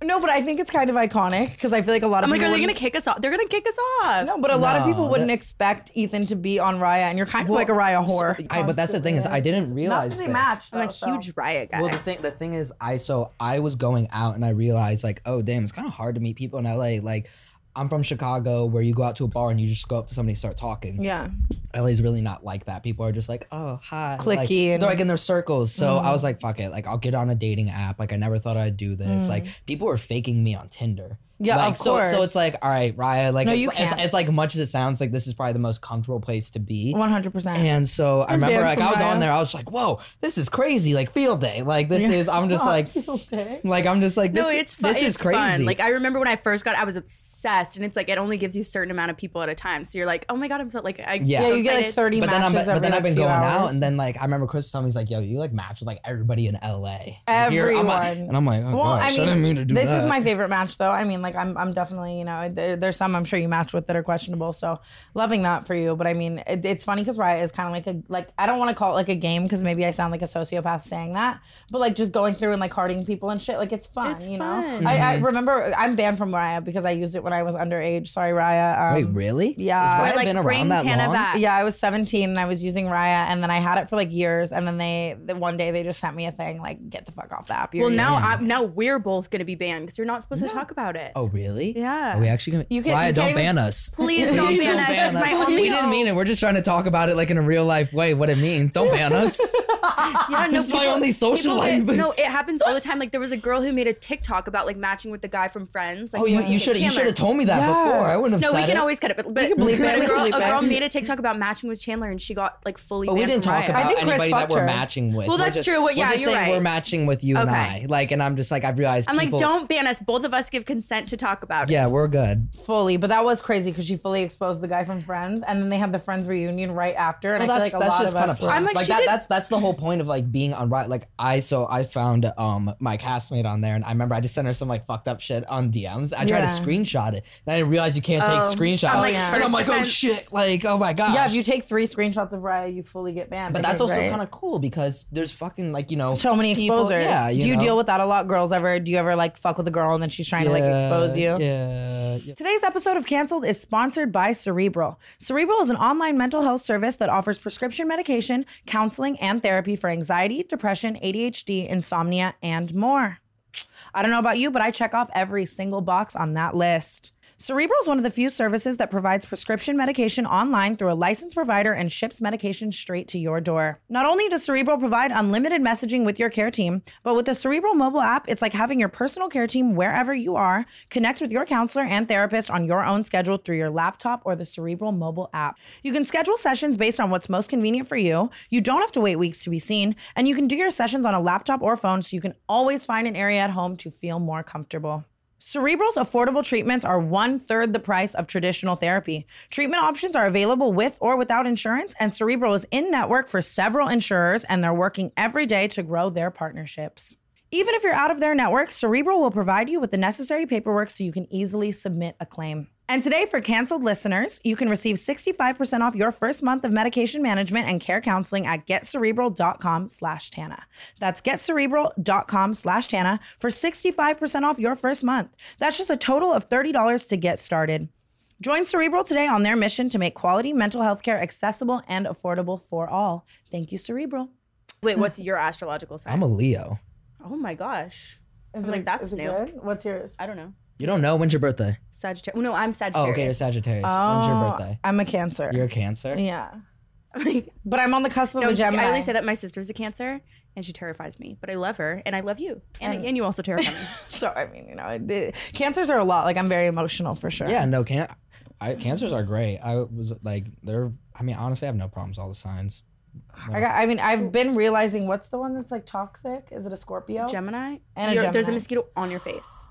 Gonna. No, but I think it's kind of iconic because I feel like a lot of I'm like, people are they gonna kick us off? They're gonna kick us off. No, but a lot of No, people wouldn't that- expect Ethan to be on Raya, and you're kind of like a Raya whore. I, but that's the thing is, I didn't Not realize that they this. match. I'm a though, so. huge Raya guy. Well, the thing the thing is, I so I was going out and I realized like, oh damn, it's kind of hard to meet people in LA. Like, I'm from Chicago, where you go out to a bar and you just go up to somebody and start talking. Yeah. LA is really not like that. People are just like, oh hi, Clicky Like, and- they're like in their circles. So I was mm-hmm. like, fuck it, like I'll get on a dating app. Like I never thought I'd do this. Mm. Like people were faking me on Tinder. Yeah, like, of so, So it's like, all right, Raya, like, No, it's, you it's, can't. it's like much as it sounds like this is probably the most comfortable place to be. One hundred percent. And so I remember, like, I was Raya. on there, I was like, whoa, this is crazy, like field day. Like, this is, I'm just like, field day. like, I'm just like, this, no, it's fun. this is it's fun. crazy. Like I remember when I first got, I was obsessed, and it's like it only gives you a certain amount of people at a time. So you're like, oh my god, I'm so like, I, Yeah. so Yeah, you get, like, 30 but then I'm, matches but every, then like, I've been few going out, and then like I remember Chris telling me he's like, "Yo, you like match with like everybody in LA." Like, I'm like- Everyone. and I'm like, oh well, gosh, I I, mean, didn't mean to do this is my favorite match, though. I mean, like, I'm, I'm definitely, you know, there, there's some I'm sure you match with that are questionable. So, loving that for you. But I mean, it, it's funny because Raya is kind of like a, like, I don't want to call it like a game because maybe I sound like a sociopath saying that. But like, just going through and like hearting people and shit, like, it's fun, It's you fun. know. I, I Mm-hmm. remember I'm banned from Raya because I used it when I was underage. Sorry, Raya. Um, Wait, really? Yeah. Has Raya like, been around that Tana long? back. Yeah, I was 17 and I was using Raya, and then I had it for like years, and then they the one day they just sent me a thing like, "Get the fuck off the app." You're Well, now young." I, now we're both gonna be banned because you're not supposed to talk about it. Oh, really? Yeah. Are we actually gonna? You can- Raya, you don't ban us. Please don't ban us. That's my only We didn't mean it. We're just trying to talk about it like in a real life way. What it means. Don't ban us. Yeah, This is my only social people get- life. no, it happens all the time. Like there was a girl who made a TikTok about like matching with the guy from Friends. Like, oh, you you should you should have told me that Yeah. before. I wouldn't have No, said we can it. always cut it. But, but, can bleep but it, we a girl, a girl made a TikTok about matching with Chandler, and she got like fully. But we didn't talk Raya. about think Chris anybody that we're her. matching with. Well, We're that's just- true. Well, we're yeah, just you're saying we're matching with you and I. Like, and I'm just like I've realized. I'm like, don't ban us. Both of us give consent to talk about it. Yeah, we're good. fully, but that was crazy because she fully exposed the guy from Friends, and then they have the Friends reunion right after, and Well, I that's feel like a that's lot just of kind us of were. I'm like, like she that. did- That's that's the whole point of like being on right. Like I so I found um my castmate on there, and I remember I just sent her some like fucked up shit on DMs. I tried Yeah. to screenshot it, and I didn't realize you can't take Oh. screenshots. I'm like, and I'm first like, oh defense- shit! Like, oh my gosh. yeah, if you take three screenshots of Raya, you fully get banned. but that's also kind of cool because there's fucking like you know so many people- exposures. Yeah, do you know? deal with that a lot, girls? Ever? Do you ever like fuck with a girl and then she's trying to like Yeah, expose uh, you? Yeah, yeah. Today's episode of Cancelled is sponsored by Cerebral. Cerebral is an online mental health service that offers prescription medication, counseling, and therapy for anxiety, depression, ADHD, insomnia, and more. I don't know about you, but I check off every single box on that list. Cerebral is one of the few services that provides prescription medication online through a licensed provider and ships medication straight to your door. Not only does Cerebral provide unlimited messaging with your care team, but with the Cerebral mobile app, it's like having your personal care team wherever you are. Connect with your counselor and therapist on your own schedule through your laptop or the Cerebral mobile app. You can schedule sessions based on what's most convenient for you. You don't have to wait weeks to be seen, and you can do your sessions on a laptop or phone so you can always find an area at home to feel more comfortable. Cerebral's affordable treatments are one third the price of traditional therapy. Treatment options are available with or without insurance, and Cerebral is in network for several insurers, and they're working every day to grow their partnerships. Even if you're out of their network, Cerebral will provide you with the necessary paperwork so you can easily submit a claim. And today, for canceled listeners, you can receive 65% off your first month of medication management and care counseling at getcerebral.com slash Tana. That's getcerebral.com slash Tana for 65% off your first month. That's just a total of $30 to get started. Join Cerebral today on their mission to make quality mental health care accessible and affordable for all. Thank you, Cerebral. Wait, what's your astrological sign? I'm a Leo. oh my gosh. Is I'm like, that's new. What's yours? I don't know. You don't know when's your birthday? Sagittarius. No, I'm Sagittarius. Oh, okay, you're Sagittarius. when's your oh, birthday? I'm a Cancer. You're a Cancer. yeah. but I'm on the cusp of No, a just- Gemini. I always say that my sister's a Cancer, and she terrifies me. But I love her, and I love you, and, and, you also terrify me. So I mean, you know, the, cancers are a lot. Like I'm very emotional for sure. Yeah, no, can I, cancers are great. I was like, they're. I mean, honestly, I have no problems. All the signs. I got. I mean, I've been realizing what's the one that's like toxic? Is it a Scorpio? Gemini, And a You're- There's a mosquito on your face.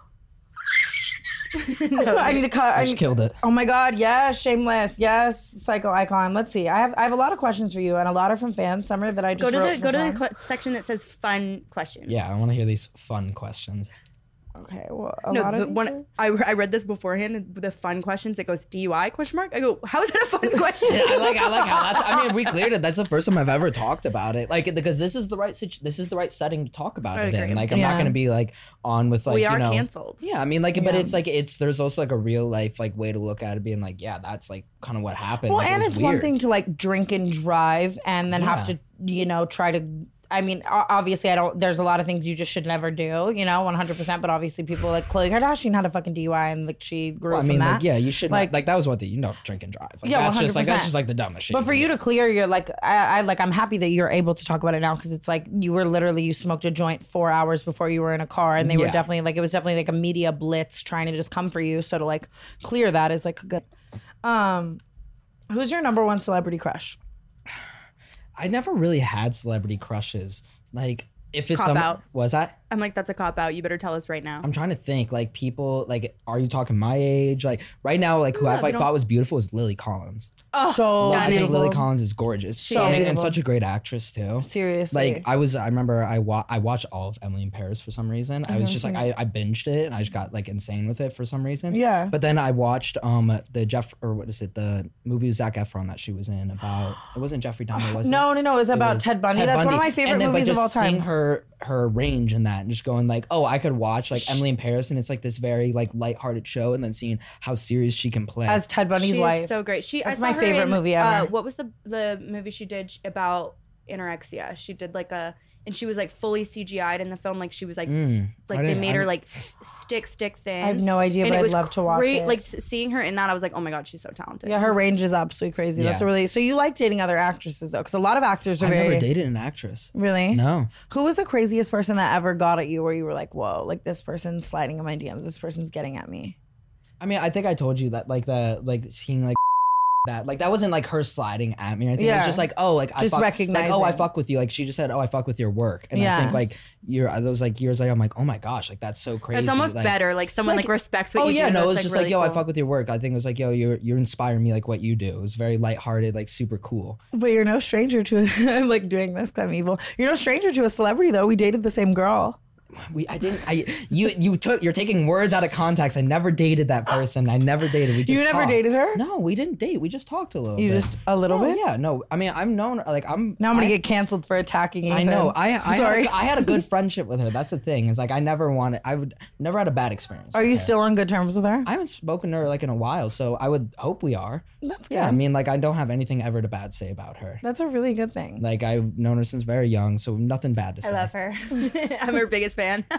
I need to cut. I I just need, killed it. oh my god! Yes, shameless. Yes, psycho icon. Let's see. I have. I have a lot of questions for you, and a lot are from fans. Some are that I just Go to wrote the for go to the fun. que- section that says fun questions. Yeah, I want to hear these fun questions. Okay. Well, a No, lot the of these are- I, I read this beforehand. The fun questions. It goes DUI question mark. I go, how is that a fun question? Yeah, I like I like how that's. I mean, we cleared it. That's the first time I've ever talked about it. Like because this is the right situ- this is the right setting to talk about I it agree. in. Like I'm Yeah. not gonna be like on with like we you are know. canceled. Yeah, I mean, like, but it's like it's there's also like a real life like way to look at it, being like, yeah, that's like kind of what happened. Well, Like, and was it's one thing to like drink and drive, and then have to, you know, try to. I mean, obviously, I don't. There's a lot of things you just should never do. You know, 100. percent But obviously, people like Khloe Kardashian had a fucking DUI and like she grew Well, I from mean, that. like, yeah, you should Like- like like that was what the you don't drink and drive. Like, Yeah, that's just like that's just like the dumbest shit. But for you to clear your like, I, I like, I'm happy that you're able to talk about it now because it's like you were literally you smoked a joint four hours before you were in a car, and they were definitely like it was definitely like a media blitz trying to just come for you. So to like clear that is like good. Um, who's your number one celebrity crush? I never really had celebrity crushes. Like if it's Cop some out. was that I'm like, that's a cop out. You better tell us right now. I'm trying to think like people like are you talking my age like right now like who Yeah, I like thought was beautiful is Lily Collins. Oh, so I think. Lily Collins is gorgeous So and, and such a great actress too. Seriously, Like I was, I remember I wa- I watched all of Emily in Paris for some reason. I I've was just like I, I binged it and I just got like insane with it for some reason. Yeah. But then I watched um the Jeff or what is it the movie with Zac Efron that she was in about it wasn't Jeffrey Dahmer was it? No, no, no, it was about Ted Bundy. That's one of my favorite then, but movies of all time. Seeing her her range in that and just going like oh I could watch like Emily in Paris and it's like this very like lighthearted show and then seeing how serious she can play As Ted Bundy's She's wife. so great. She That's I saw my favorite in, movie Uh, ever. what was the the movie she did about anorexia? She did like a and she was like fully CGI'd in the film. Like she was like Mm, like they made I her like stick stick thin. I have no idea, and but it I'd was love to watch it. Like seeing her in that, I was like, oh my god, she's so talented. Yeah, her range is absolutely crazy. That's a really so you like dating other actresses though, because a lot of actors are I very never dated an actress. really. No. Who was the craziest person that ever got at you where you were like, whoa, like this person's sliding in my DMs, this person's getting at me? I mean, I think I told you that like the like seeing like that like that wasn't like her sliding at me. I think it Yeah. was just like oh like I Just fuck, like oh I recognizing. fuck with you. Like she just said oh I fuck with your work, and Yeah. I think like you're those like years later I'm like oh my gosh like that's so crazy. It's almost like, better. Like someone like, respects what oh you yeah, do. no, it That's, was just really like yo I fuck with your work. I think it was like yo you're you're inspiring me like what you do. It was very lighthearted, like super cool. But you're no stranger to I'm like doing this 'cause I'm evil. You're no stranger to a celebrity though. We dated the same girl. We I didn't I you you took you're taking words out of context. I never dated that person. I never dated. We just You never talked. dated her? No, we didn't date. We just talked a little. You bit. just a little No, bit? Yeah, no. I mean, I'm known like I'm. Now I'm gonna I- get canceled for attacking Ethan. I know. I I sorry. Had a, I had a good friendship with her. That's the thing. It's like I never wanted. I would never had a bad experience. Are you her. still on good terms with her? I haven't spoken to her like in a while, so I would hope we are. That's good. Yeah, I mean, like I don't have anything ever to bad say about her. That's a really good thing. Like I've known her since very young, so nothing bad to say. I love her. I'm her biggest fan.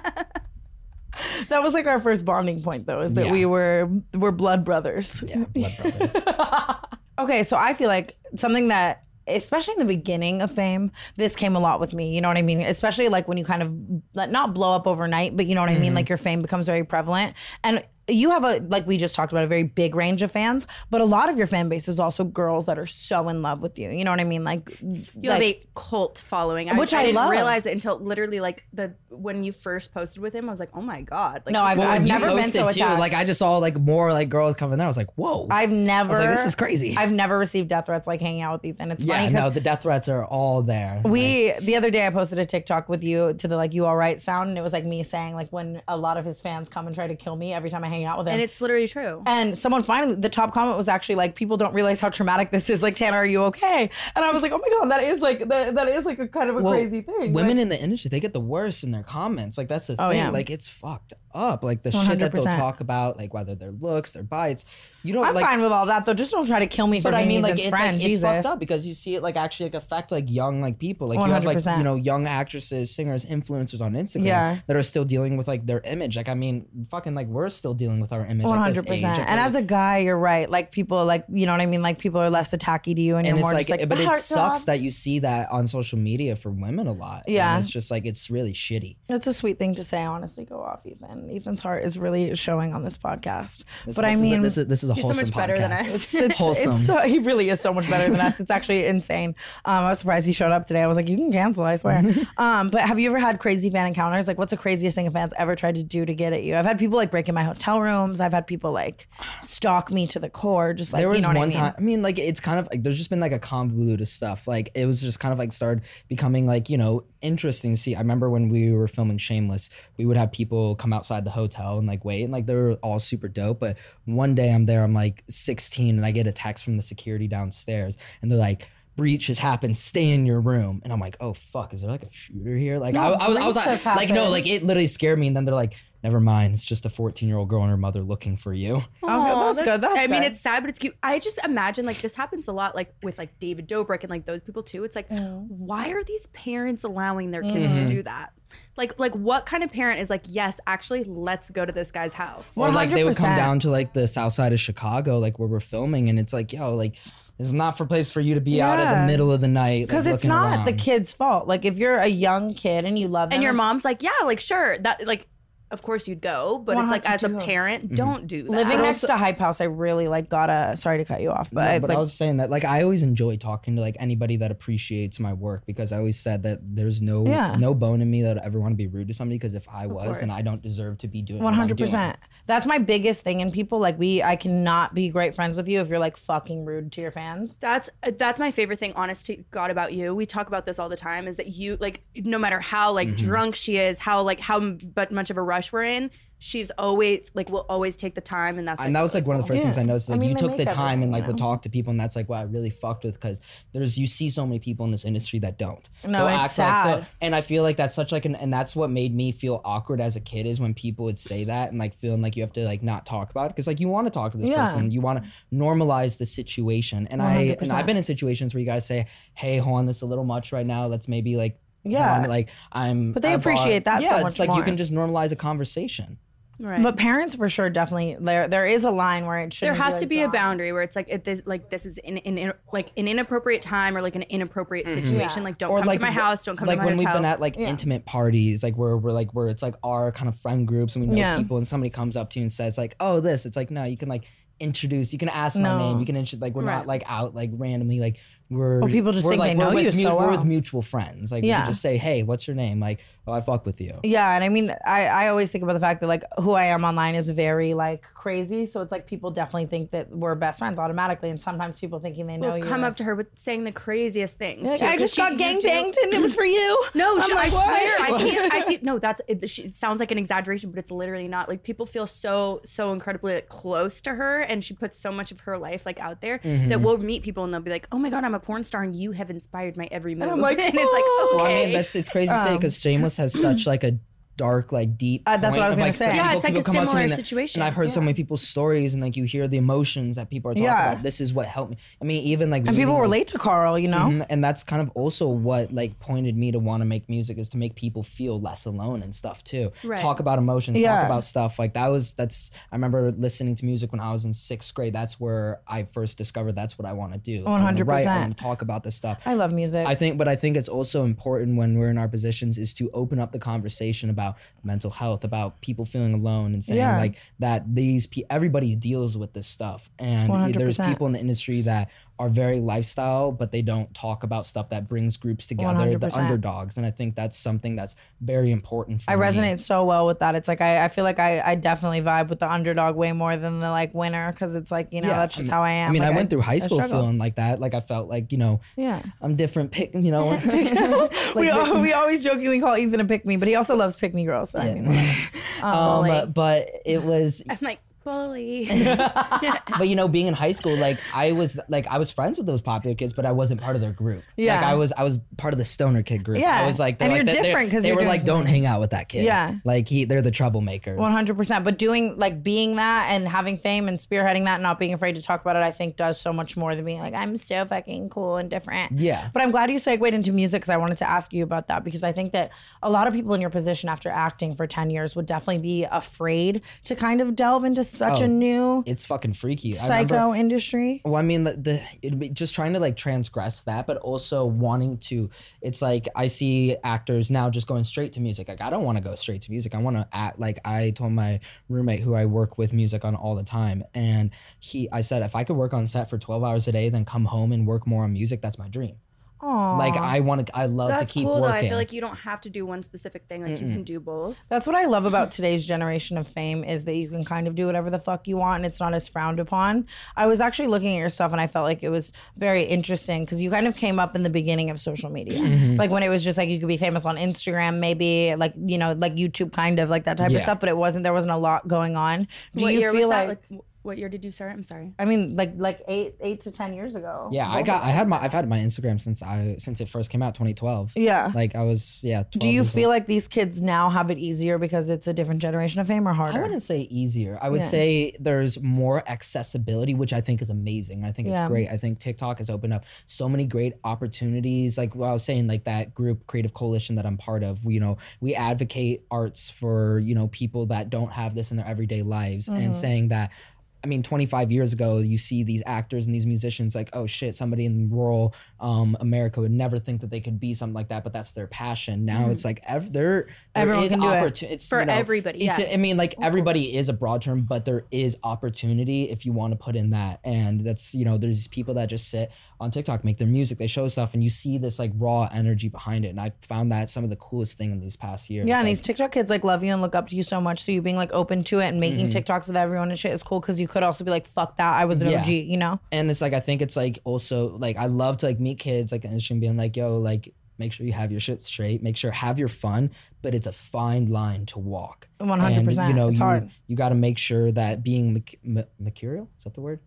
That was like our first bonding point though, is that Yeah. we were we're blood brothers. Yeah, blood brothers. Okay, so I feel like something that especially in the beginning of fame, this came a lot with me. You know what I mean? Especially like when you kind of like not blow up overnight, but you know what I mean? Mm-hmm. Like your fame becomes very prevalent. And you have a like we just talked about a very big range of fans, but a lot of your fan base is also girls that are so in love with you. You know what I mean? Like You have a cult following, I, Which I didn't love. realize it until literally like the when you first posted with him. I was like, oh my god! Like, No, I've- people- I've never been posted so too. attacked. Like I just saw like more like girls coming there. I was like, whoa. I've never I was like, this is crazy. I've never received death threats like hanging out with Ethan. It's yeah, funny because no, the death threats are all there. We the other day I posted a TikTok with you to the like you all right sound and it was like me saying like when a lot of his fans come and try to kill me every time I hang out with him. and it's literally true. and someone finally the top comment was actually like people don't realize how traumatic this is. Like Tana, are you okay? And I was like, oh my god, that is like that, that is like a kind of a Well, crazy thing. Women Like, in the industry, they get the worst in their comments. Like that's the Oh, thing. yeah. Like it's fucked up. Like the shit that they'll talk about, like whether their looks, their bites. You don't I'm like. fine with all that though. Just don't try to kill me for But I being mean, like it's friend. like Jesus. it's fucked up because you see it like actually like affect like young like people. Like you have like you know young actresses, singers, influencers on Instagram Yeah. that are still dealing with like their image. Like I mean, fucking like we're still dealing with our image. One hundred percent. And as a guy, you're right. Like people, like you know what I mean. Like people are less attacky to you, and, and you're it's more like, just like. but it sucks that you see that on social media for women a lot. And Yeah. it's just like it's really shitty. It's a sweet thing to say. Honestly, go off, Ethan. Ethan's heart is really showing on this podcast. This, but this I is a- mean, this is this is a He's so much better than us. it's, it's, wholesome. it's so, he really is so much better than us. It's actually insane. Um, I was surprised he showed up today. I was like, you can cancel, I swear. um, but have you ever had crazy fan encounters? Like, what's the craziest thing a fan's ever tried to do to get at you? I've had people like break in my hotel rooms. I've had people like stalk me to the core. Just like there was you know one what I mean? time. I mean, like it's kind of like there's just been like a convoluted of stuff. Like it was just kind of like started becoming like you know interesting to see. I remember when we were filming Shameless, we would have people come outside the hotel and like wait, and like they were all super dope. But one day I'm there, I'm like 16, and I get a text from the security downstairs, and they're like. Breach has happened. Stay in your room. And I'm like, oh fuck, is there like a shooter here? Like I, I was, I was like, like no, like it literally scared me. And then they're like, never mind, it's just a 14 year old girl and her mother looking for you. Aw, that's good, that's I mean, it's sad, but it's cute. I just imagine like this happens a lot, like with like David Dobrik and like those people too. It's like, why are these parents allowing their kids Mm-hmm. to do that? Like, like what kind of parent is like, yes, actually, let's go to this guy's house. Or like they would come down to like the south side of Chicago, like where we're filming, and it's like, yo, like this is not for place for you to be out at the middle of the night. Because like, it's looking not the kid's fault. Like if you're a young kid and you love them, and your mom's like, yeah, like sure, that like, of course you'd go, but it's like as a 100%. parent, Mm-hmm. don't do that. living But next to Hype House, I really like gotta. Sorry to cut you off, but, No, I, but like, I was saying that like I always enjoy talking to like anybody that appreciates my work because I always said that there's no Yeah. no bone in me that would ever want to be rude to somebody because if I was then course. I don't deserve to be doing One I'm hundred percent. That's my biggest thing in people. Like we, I cannot be great friends with you if you're like fucking rude to your fans. That's that's my favorite thing, honest to God, about you. We talk about this all the time. Is that you like no matter how like Mm-hmm. drunk she is, how like how m- but much of a rush we're in, she's always like will always take the time, and that's and that was like one of the first things I Yeah. noticed. I Like mean, you took the time and like you would talk to people, and that's like what I really fucked with because there's you see so many people in this industry that don't. No, They'll it's act like sad. the- and I feel like that's such like an and that's what made me feel awkward as a kid is when people would say that and like feeling like you have to like not talk about it because like you want to talk to this Yeah. person, you want to normalize the situation, and I and 100%. I've been in situations where you gotta say, hey, hold on, this is a little much right now. Let's maybe like. Yeah. hold on, like I'm. But they I bought- appreciate that so Yeah, much it's like you can just normalize a conversation. right. But parents, for sure, definitely there. There is a line where it should. there has to be a boundary where it's like it, this, like this is in, in, in like an inappropriate time or like an inappropriate mm-hmm. situation. Like don't come to my house, don't come like to my when hotel. we've been at like intimate parties, like where we're like where it's like our kind of friend groups and we know Yeah. people, and somebody comes up to you and says like, "Oh, this," it's like no, you can like introduce, you can ask my name, you can intro, like we're Right. not like out like randomly like we're. Well, people just think like, they know we're with you so We're with mutual friends, like we Yeah. can just say, "Hey, what's your name?" Like, "Oh, I fuck with you." Yeah, and I mean, I, I always think about the fact that like who I am online is very like crazy. So it's like people definitely think that we're best friends automatically, and sometimes people thinking they know will you. come up to her with saying the craziest things. Like, too, I 'cause just she- got you gang banged and it was for you. No, I'm she, like, I swear, I see. It, I see. No, that's it, she, it sounds like an exaggeration, but it's literally not. Like people feel so so incredibly like, close to her, and she puts so much of her life like out there Mm-hmm. that we'll meet people and they'll be like, "Oh my god, I'm a porn star, and you have inspired my every move." And, I'm like, and it's like, "Oh." Well, I mean, that's it's crazy to say Um, because Shameless has such like a dark, like deep. Uh, that's what I was of, gonna like, say. Yeah, people- it's like a come up to me similar and- situation. And I've heard so many people's stories, and like you hear the emotions that people are talking Yeah. about. This is what helped me. I mean, even like and people like, relate to Carl, you know. Mhm, And that's kind of also what like pointed me to want to make music is to make people feel less alone and stuff too. Right. Talk about emotions, Yeah. talk about stuff like that was that's I remember listening to music when I was in sixth grade. That's where I first discovered that's what I want to do. I wanna write, I 100%. wanna talk about this stuff. I love music. I think, but I think it's also important when we're in our positions is to open up the conversation about mental health, about people feeling alone, and saying Yeah. like that these pe- everybody deals with this stuff, and eh, there's 100%. people in the industry that are very lifestyle, but they don't talk about stuff that brings groups together, the 100%. underdogs, and I think that's something that's very important. For me. I me. resonate so well with that. It's like I, I feel like I, I definitely vibe with the underdog way more than the like winner because it's like you know that's just mean- how I am. I mean, Like, I went through high school feeling like that. Like I felt like you know, Yeah. I'm different. Pick, you know, we, al- we always jokingly call Ethan a pick me, but he also loves pick me girls. So I mean, um, bully. but it was I'm like bully. but you know, being in high school, like I was like I was friends with those popular kids, but I wasn't part of their group. Yeah. like I was I was part of the stoner kid group. Yeah. I was like, And like, you're different 'cause they were like, don't hang out with that kid. Yeah. like he, they're the troublemakers. One hundred percent. But doing like being that and having fame and spearheading that, and not being afraid to talk about it, I think does so much more than being like I'm so fucking cool and different. Yeah. But I'm glad you segued into music because I wanted to ask you about that because I think that a lot of people in your position after acting for ten years would definitely be afraid to kind of delve into such Oh, a new It's fucking freaky. Psycho remember- industry. Well, I mean, the, the it'd be just trying to like transgress that, but also wanting to. It's like I see actors now just going straight to music. Like I don't want to go straight to music. I want to act. Like I told my roommate who I work with music on all the time, and he, I said, if I could work on set for twelve hours a day, then come home and work more on music, that's my dream. Aww. Like I want to. I love That's to keep cool though. I feel like you don't have to do one specific thing. Like you can do both. That's what I love about today's generation of fame is that you can kind of do whatever the fuck you want and it's not as frowned upon. I was actually looking at your stuff and I felt like it was very interesting because you kind of came up in the beginning of social media. Mm-hmm. Like when it was just like you could be famous on Instagram, maybe like, you know, like YouTube kind of like that type of stuff, but it wasn't, there wasn't a lot going on. Do what you year feel was like, that? Like, What year did you start? I'm sorry. I mean, like like eight eight to ten years ago. Yeah, I got I had my I've had my Instagram since I since it first came out 2012. Yeah. Like I was yeah. Do you feel old. like these kids now have it easier because it's a different generation of fame or harder? I wouldn't say easier. I would Yeah. say there's more accessibility, which I think is amazing. I think Yeah. it's great. I think TikTok has opened up so many great opportunities. Like what I was saying, like that group Creative Coalition that I'm part of, you know, we advocate arts for, you know, people that don't have this in their everyday lives Mhm. and saying that I mean, 25 years ago, you see these actors and these musicians like, oh shit, somebody in rural um, America would never think that they could be something like that, but that's their passion. Now Mhm. it's like ev- there, there Everyone is can do it. It's For you know, everybody, It's, yes. I mean, like everybody is a broad term, but there is opportunity if you want to put in that. And that's you know, there's people that just sit on TikTok, make their music, they show stuff, and you see this like raw energy behind it. And I found that some of the coolest thing in these past years. Yeah, and Like, these TikTok kids like love you and look up to you so much. So you being like open to it and making Mhm. TikToks with everyone and shit is cool because you could also be like, fuck that, I was an Yeah. OG, you know? and it's like I think it's like also like I love to like meet kids like and and being like yo like make sure you have your shit straight make sure have your fun but it's a fine line to walk 100%, And, you know it's you hard. you got to make sure that being merc- mercurial is that the word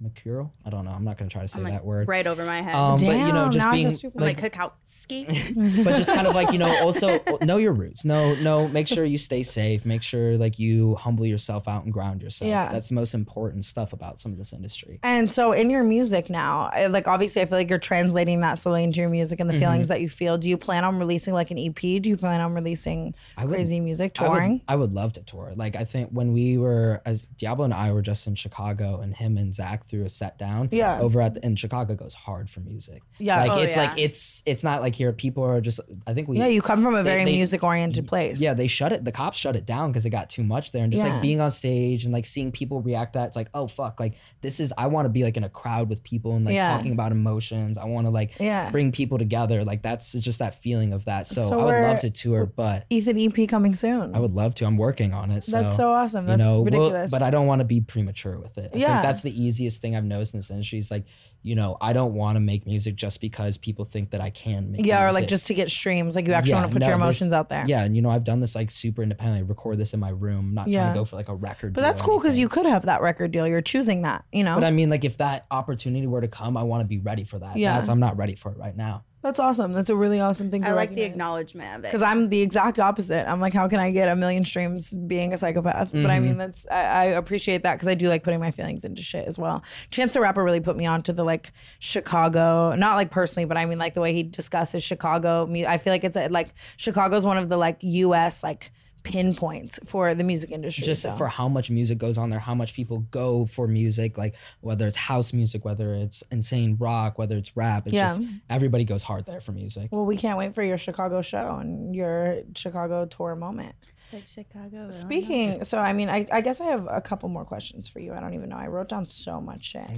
mercurial I don't know I'm not gonna try to say I'm like that word right over my head. um, but you know just now I feel being stupid. like, like Kukowski. but just kind of like you know also know your roots no no make sure you stay safe make sure like you humble yourself out and ground yourself Yeah. that's the most important stuff about some of this industry And so in your music now, like obviously I feel like you're translating that slowly into your music and the Mhm. feelings that you feel. Do you plan on releasing like an EP? Do you plan on releasing I would- crazy music, I would- touring? I would, love to tour. Like I think when we were as Diablo and I were just in Chicago, and him and Zach threw a set down. Yeah. Over at the, and Chicago goes hard for music. Yeah. Like Oh, it's like it's it's not like here people are just. I think we. yeah, you come from a they- very music oriented place. Yeah, they shut it. The cops shut it down because it got too much there, and just Yeah. like being on stage and like seeing people react to that. It's like, oh fuck, like this is. I want to be like in a crowd with people and like Yeah. talking about emotions. I want to like Yeah. bring people together. Like that's just that feeling of that. So, So I would love to tour, but Ethan EP coming soon. I would love to. I'm working on it. That's so, so awesome. you That's know, we'll- ridiculous. but I don't want to be premature with it. I Yeah. think that's the easiest thing I've noticed in this industry. Is like, you know, I don't want to make music just because people think that I can make. yeah, or like just to get streams. Like you actually Yeah, want to put no, your emotions out there. Yeah, and you know, I've done this like super independently. Record this in my room. Not Yeah. trying to go for like a record. But that's cool because you could have that record deal. You're choosing that, you know? But I mean, like, if that opportunity were to come, I want to be ready for that. Yeah. That's, I'm not ready for it right now. That's awesome. That's a really awesome thing to I like the acknowledgement of it. Because I'm the exact opposite. I'm like, how can I get a million streams being a psychopath? But I Mhm. mean, that's I, I appreciate that because I do like putting my feelings into shit as well. Chance the Rapper really put me on to the like Chicago, not like personally, but I mean like the way he discusses Chicago. I feel like it's a, like Chicago's one of the like U.S. like pinpoints for the music industry. just so. for how much music goes on there, how much people go for music, like whether it's house music, whether it's insane rock, whether it's rap. It's Yeah. just everybody goes hard there for music. well, we can't wait for your Chicago show and your Chicago tour moment. like Chicago. Speaking, so I mean, I, I guess I have a couple more questions for you. I don't even know. I wrote down so much shit.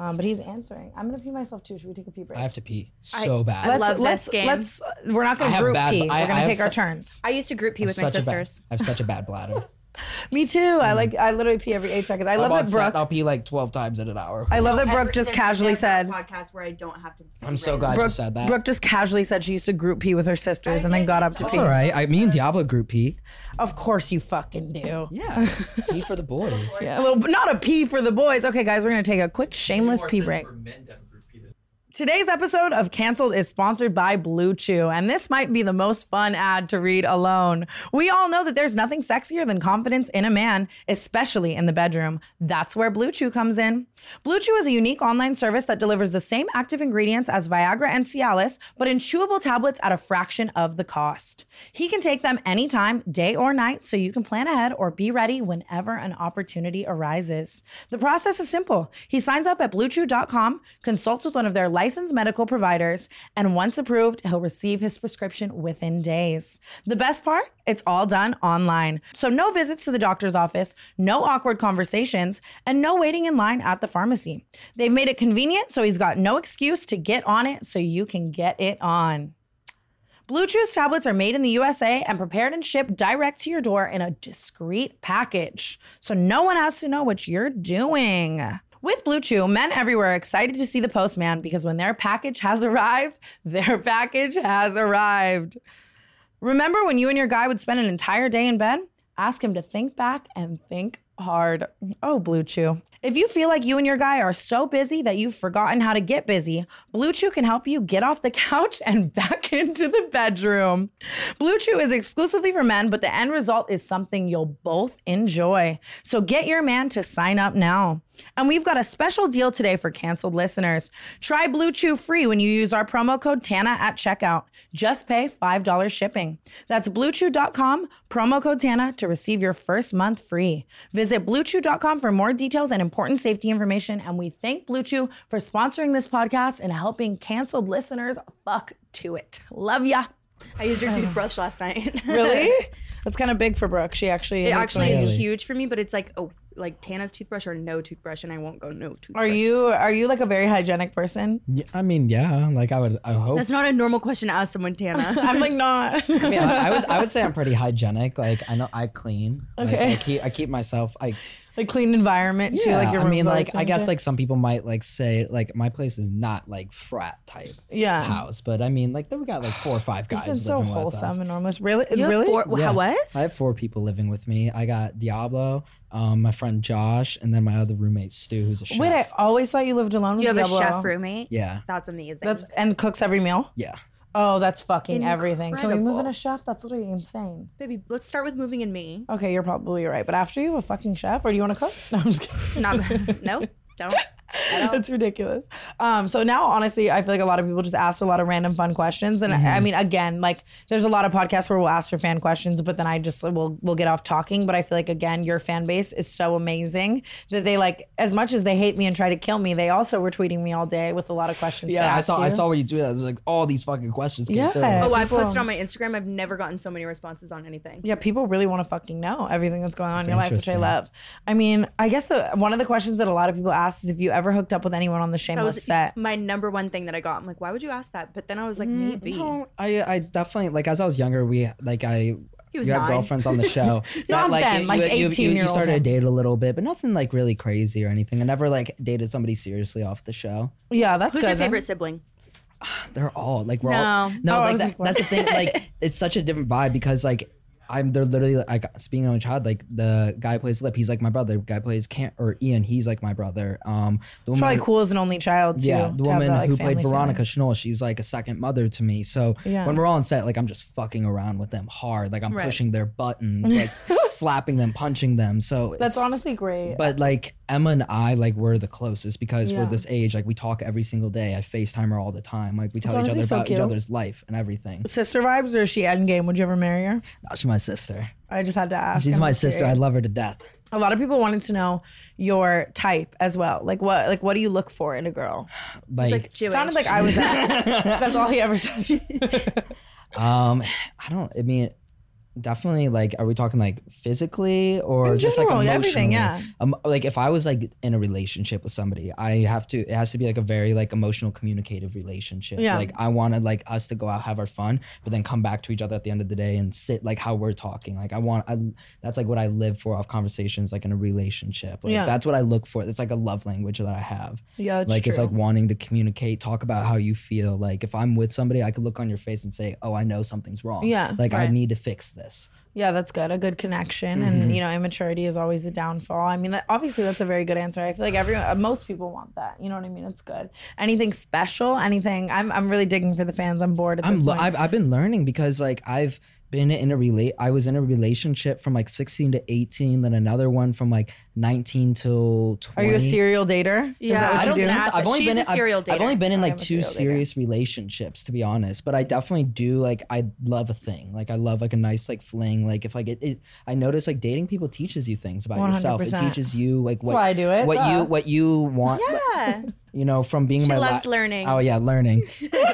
Um, but he's answering. I'm gonna pee myself too. Should we take a pee break? I have to pee so bad. I love let's, this game. Let's. We're not gonna group bad- pee. I- We're gonna I have take our su- turns. I used to group pee I with my such a bad- sisters. I have such a bad bladder. Me too. I mm. like. I literally pee every eight seconds. I I'm love on that set, Brooke. I'll pee like 12 times in an hour. I love that Ever Brooke just casually said. that podcast where I don't have to. I'm so glad Brooke, you said that. Brooke just casually said she used to group pee with her sisters and then got up to pee. That's pee. all right. I me and Diablo group pee. Of course you fucking do. Yeah, pee for the boys. Yeah, a little, not a pee for the boys. Okay, guys, we're gonna take a quick shameless pee break. Today's episode of Cancelled is sponsored by Blue Chew, and this might be the most fun ad to read alone. We all know that there's nothing sexier than confidence in a man, especially in the bedroom. That's where Blue Chew comes in. Blue Chew is a unique online service that delivers the same active ingredients as Viagra and Cialis, but in chewable tablets at a fraction of the cost. He can take them anytime, day or night, so you can plan ahead or be ready whenever an opportunity arises. The process is simple. He signs up at bluechew.com, consults with one of their licensed medical providers, and once approved, he'll receive his prescription within days. The best part? It's all done online. So no visits to the doctor's office, no awkward conversations, and no waiting in line at the pharmacy. They've made it convenient, so he's got no excuse to get on it so you can get it on. Blue Chew's tablets are made in the USA and prepared and shipped direct to your door in a discreet package. So no one has to know what you're doing. With Blue Chew, men everywhere are excited to see the postman because when their package has arrived, their package has arrived. Remember when you and your guy would spend an entire day in bed? Ask him to think back and think hard. Oh, Blue Chew. If you feel like you and your guy are so busy that you've forgotten how to get busy, Blue Chew can help you get off the couch and back into the bedroom. Blue Chew is exclusively for men, but the end result is something you'll both enjoy. So get your man to sign up now. And we've got a special deal today for canceled listeners. Try Blue Chew free when you use our promo code TANA at checkout. Just pay $5 shipping. That's bluechew.com, promo code TANA to receive your first month free. Visit bluechew.com for more details and important safety information. And we thank Blue Chew for sponsoring this podcast and helping canceled listeners fuck to it. Love ya. I used your toothbrush last night. Really? That's kind of big for Brooke. She actually It actually is huge for me, but it's like oh, like Tana's toothbrush or no toothbrush, and I won't go no toothbrush. Are you are you like a very hygienic person? Yeah, I mean, yeah. Like I would, I hope. That's not a normal question to ask someone, Tana. I'm like not. I, mean, I, I would, I would say I'm pretty hygienic. Like I know I clean. Like, Okay. I keep, I keep myself. I like clean environment too. Like your I mean, room's always like I clean guess shit? like some people might like say like my place is not like frat type Yeah. house, but I mean like then we got like four or five It's guys been so living with us. wholesome and almost really You have really. four- wha- Yeah. what? I have four people living with me. I got Diablo, um, my friend Josh, and then my other roommate Stu, who's a chef. Wait, I always thought you lived alone. You with have a Diablo. chef roommate. Yeah. That's amazing. That's and cooks every meal. Yeah. Oh, that's fucking everything. Can we move in Incredible. a chef? That's literally insane. baby. Let's start with moving in me. Okay, you're probably right. But after you have a fucking chef, or do you want to cook? No, I'm just kidding. Not, no, don't. It's ridiculous. Um, so now, honestly, I feel like a lot of people just ask a lot of random fun questions, and I mean, again, like there's a lot of podcasts where we'll ask for fan questions, but then I just will we'll get off talking. But I feel like again, your fan base is so amazing that they like as much as they hate me and try to kill me, they also were tweeting me all day with a lot of questions. to Yeah, I ask saw I saw what you do. That was like all these fucking questions. Came Yeah. through. Oh, I posted on my Instagram. I've never gotten so many responses on anything. Yeah, people really want to fucking know everything that's going on That's in your life, which I love. I mean, I guess the one of the questions that a lot of people ask is if you ever hooked up with anyone on the That Shameless was set. my number one thing that I got. I'm like, why would you ask that? But then I was like, mm, maybe. No, I I definitely like as I was younger, we like I He was you had nine. girlfriends on the show. Not then, like 18 year you old started to date a little bit, but nothing like really crazy or anything. I never like dated somebody seriously off the show. Yeah, that's Who's good. your then. favorite sibling? They're all like we're all No. no Oh, I like was that, like, what? that's the thing. Like it's such a different vibe because like I'm they're literally like speaking on a child. Like the guy plays Lip, he's like my brother. The guy plays Can or Ian, he's like my brother. Um, the It's probably cool as an only child too. Yeah, the woman that, like, who played Veronica. Shanola, she's like a second mother to me. So Yeah. when we're all on set, like I'm just fucking around with them hard. Like I'm Right. pushing their buttons, like slapping them, punching them. So That's honestly great. But like Emma and I, like we're the closest because Yeah. we're this age. Like we talk every single day. I FaceTime her all the time. Like we tell each honestly other so about each cute. other's life and everything. Sister vibes or is she endgame? Would you ever marry her? No, she's my sister. I just had to ask. She's I'm my just sister. I curious. love her to death. A lot of people wanted to know your type as well. Like what like what do you look for in a girl? Like, like Jewish. Sounded like I was at. That's all he ever says. um, I don't. I mean. Definitely, like, are we talking like physically or In just like general, emotionally? everything, yeah. Um, like if I was like in a relationship with somebody, I have to. It has to be like a very like emotional, communicative relationship. Yeah. Like I wanted like us to go out, have our fun, but then come back to each other at the end of the day and sit like how we're talking. Like I want. I that's like what I live for off conversations like in a relationship. Like Yeah. that's what I look for. It's like a love language that I have. Yeah, that's like it's like wanting to communicate, talk about how you feel. Like if I'm with somebody, I could look on your face and say, "Oh, I know something's wrong. Yeah, like I need to fix this." Yeah, that's good. A good connection, Mm-hmm. and you know, immaturity is always the downfall. I mean, that, obviously, that's a very good answer. I feel like everyone, uh, most people want that. You know what I mean? It's good. Anything special? Anything? I'm, I'm really digging for the fans. I'm bored at this I'm point. I've, I've been learning because like I've been in a relate I was in a relationship from like 16 to 18 then another one from like 19 till 20 Are you a serial dater? Yeah, I you don't do? think so. I've only She's been in, I've- serial I've, only been in like two serial dater. serious relationships to be honest but I definitely do like I love a thing like I love like a nice like fling like if I get it I notice like dating people teaches you things about yourself it teaches you like what why I do it. what Duh. you what you want Yeah. you know from being She my loves la- learning. oh yeah learning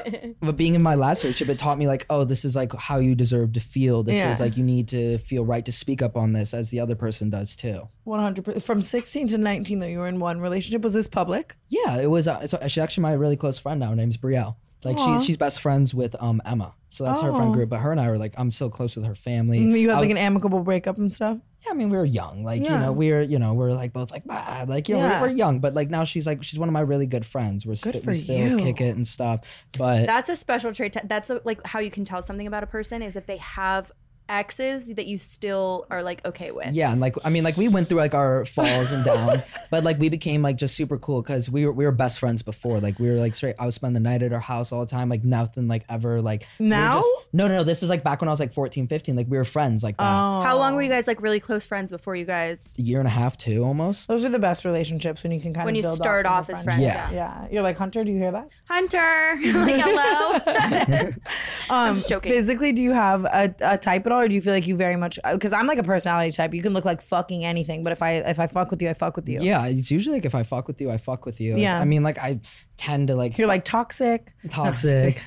but being in my last relationship it taught me like oh this is like how you deserve to feel this Yeah. is like you need to feel right to speak up on this as the other person does too 100 percent. from 16 to 19 though you were in one relationship was this public yeah it was uh, it's, she's actually my really close friend now her name's brielle like Aw. she's she's best friends with um emma so that's her friend Oh. group but her and i were like i'm so close with her family you had I- like an amicable breakup and stuff yeah, I mean, we were young. Like, you Yeah. know, we were, you know, we're like both like, bah, like, you know, Yeah. we're, we're young, but like now she's like, she's one of my really good friends. We're Good still, for we still you. kick it and stuff. But That's a special trait. to- That's a, like how you can tell something about a person is if they have exes that you still are like okay with. Yeah, and like I mean, like we went through like our falls and downs, but like we became like just super cool because we were we were best friends before. Like we were like straight. I would spend the night at our house all the time. Like nothing like ever like we Now? just- no, no, no. This is like back when I was like 14, 15. Like we were friends like that. Oh. How long were you guys like really close friends before you guys? A year and a half, two almost. Those are the best relationships when you can kind When of when you build start off, off as a friends, friendship. yeah. Yeah, you're like Hunter. Do you hear that? Hunter, like hello. Um, just joking. Physically, do you have a, a type at all, or do you feel like you very much? Uh, because I'm like a personality type. You can look like fucking anything, but if I if I fuck with you, I fuck with you. Yeah, it's usually like if I fuck with you, I fuck with you. Like, Yeah. I mean, like I tend to like You're like toxic. toxic,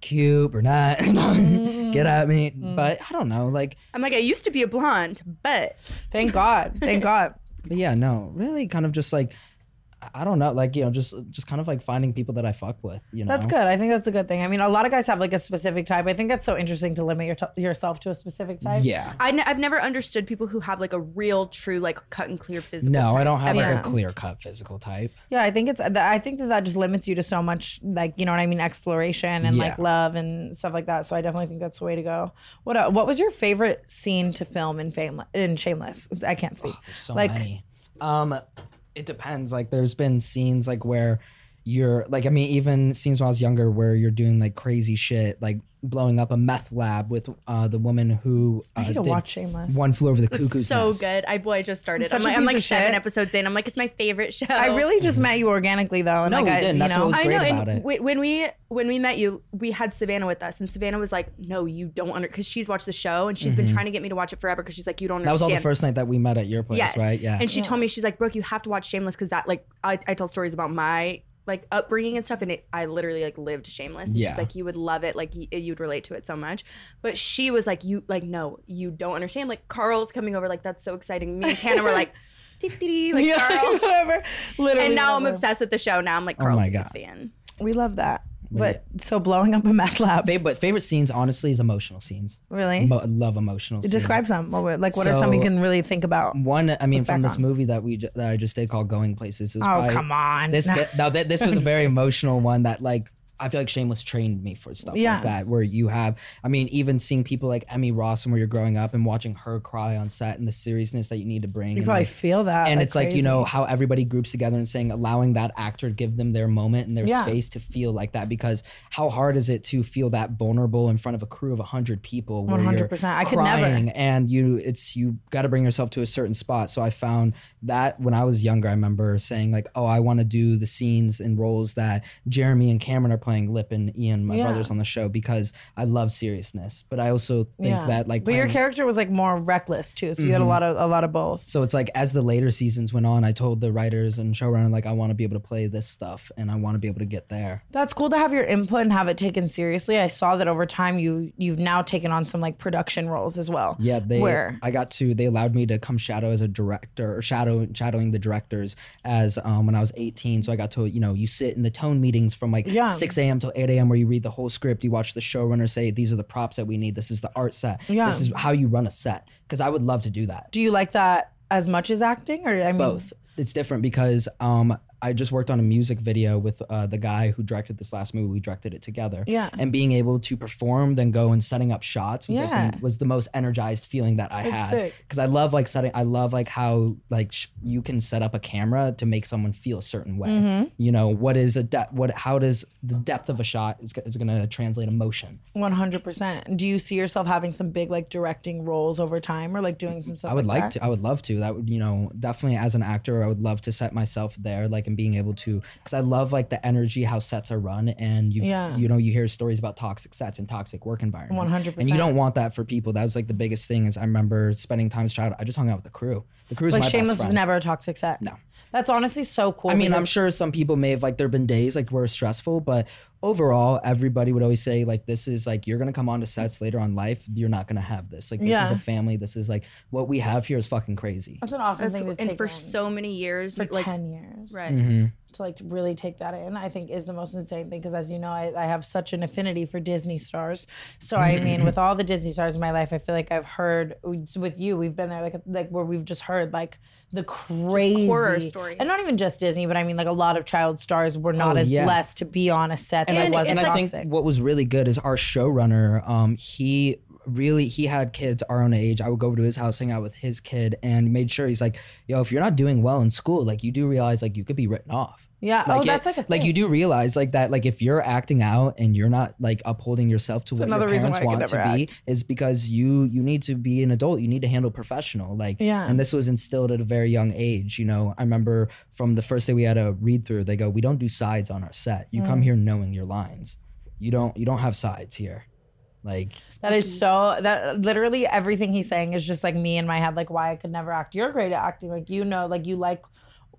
cute or not. Mm-hmm. Get at me, mm-hmm. but I don't know. Like, I'm like I used to be a blonde, but Thank God. Thank God. but yeah, no, really, kind of just like I don't know, like you know, just just kind of like finding people that I fuck with. You know, That's good. I think that's a good thing. I mean, a lot of guys have like a specific type. I think that's so interesting to limit your t- yourself to a specific type. Yeah. I n- I've never understood people who have like a real, true, like cut and clear physical. No, I don't have Yeah. like a clear cut physical type. Yeah, I think it's. I think that that just limits you to so much, like you know what I mean, exploration and like love and stuff like that. So I definitely think that's the way to go. What uh, What was your favorite scene to film in Fame in Shameless? I can't speak. There's so like, many. Um, it depends. Like, there's been scenes like where you're like, I mean, even scenes when I was younger where you're doing like crazy shit, like blowing up a meth lab with uh, the woman who uh, I need to did watch Shameless. One flew over the It's cuckoo's so nest. good. I boy, I just started. such I'm a like, I'm piece like of seven shit. episodes in. I'm like, it's my favorite show. I really just met you organically though, and No, like we I, didn't. you That's know, what was I great know. about And it. wh- when we when we met you, we had Savannah with us, and Savannah was like, "No, you don't under," because she's watched the show and she's been trying to get me to watch it forever because she's like, "You don't Mm-hmm. That was all understand." the first night that we met at your place, yes, right? Yeah. And she told me she's like, "Brooke, you have to watch Shameless because that like I, I tell stories about my like upbringing and stuff, and it I literally like lived Shameless. And Yeah. She's like, you would love it, like y- you'd relate to it so much. But she was like, you like no, you don't understand. Like Carl's coming over, like that's so exciting. Me and Tana were like. Like Yeah, Carl. whatever. Literally, And now I'm obsessed with the show. Now I'm like Oh Carl's my biggest God. fan. We love that. But so blowing up a meth lab, Favorite, but favorite scenes, honestly, is emotional scenes. really? Mo- love emotional scenes. Describe some. What Like, what are some you So- can really think about? One, I mean, Look back from this on. movie that we ju- that I just did called Going Places. It was Oh, probably- come on. This th- now th- this was a very emotional one that like I feel like Shameless trained me for stuff Yeah. like that. Where you have, I mean, even seeing people like Emmy Rossum where you're growing up and watching her cry on set and the seriousness that you need to bring. You and, probably like, feel that. and like it's like you know how everybody groups together and saying allowing that actor to give them their moment and their Yeah. space to feel like that because how hard is it to feel that vulnerable in front of a crew of 100 people where 100%. you're I could never. and you it's you got to bring yourself to a certain spot so i found that when i was younger i remember saying like oh i want to do the scenes and roles that jeremy and cameron are playing lip and ian my Yeah. brothers on the show because i love seriousness but i also think Yeah. that like but your playing- character was like more reckless too, so you had a Mhm. lot of a lot of both. so it's like as the later seasons went on, I told the writers and showrunner like I want to be able to play this stuff and I want to be able to get there. That's cool to have your input and have it taken seriously. I saw that over time you you've now taken on some like production roles as well. Yeah, they. Where? I got to. They allowed me to come shadow as a director or shadow shadowing the directors as um, when I was 18. So I got to you know you sit in the tone meetings from like Yeah. 6 a.m. till 8 a.m. where you read the whole script. You watch the showrunner say these are the props that we need. This is the art set. Yeah. This is how you run a set. Because I would love to do that. Do you like that as much as acting, or I mean, both. It's different because um, I just worked on a music video with uh, the guy who directed this last movie. We directed it together. Yeah. And being able to perform, then go and setting up shots was Yeah. like the, was the most energized feeling that I That's had. Because I love like setting. I love like how like sh- you can set up a camera to make someone feel a certain way. Mhm. You know what is a depth? What how does the depth of a shot is, is going to translate emotion? One hundred percent. Do you see yourself having some big like directing roles over time, or like doing some stuff? I would like that? to. I would love to. That would, you know, definitely as an actor, I would love to set myself there, like, and being able to, because I love like the energy how sets are run, and you, Yeah. you know, you hear stories about toxic sets and toxic work environments, 100%. and you don't want that for people. That was like the biggest thing. Is I remember spending time as child. I just hung out with the crew. The crew's Like my Shameless was never a toxic set. No. That's honestly so cool. I mean, I'm sure some people may have like there have been days like were stressful, but overall, everybody would always say like this is like you're gonna come on to sets later on life. You're not gonna have this. Like this is a family. This is like what we have here is fucking crazy. That's an awesome That's- thing to and for in. so many years, for like ten years, right? Mm-hmm. to like really take that in i think is the most insane thing because as you know I, I have such an affinity for disney stars so i mean with all the disney stars in my life i feel like i've heard with you we've been there like like where we've just heard like the crazy horror stories. and not even just disney but i mean like a lot of child stars were not Oh, as yeah. blessed to be on a set and that I, wasn't and I think what was really good is our showrunner. Um, he really he had kids our own age. I would go over to his house, hang out with his kid, and made sure he's like, yo, if you're not doing well in school, like you do realize like you could be written off. Yeah. Like oh, it- that's like a thing. like you do realize like that like if you're acting out and you're not like upholding yourself to what your parents why I could want to never be is because you you need to be an adult you need to handle professional like Yeah. and this was instilled at a very young age you know I remember from the first day we had a read through they go we don't do sides on our set you come Mm. here knowing your lines you don't you don't have sides here like That is so that literally everything he's saying is just like me in my head, like why I could never act. You're great at acting, like you know, like you like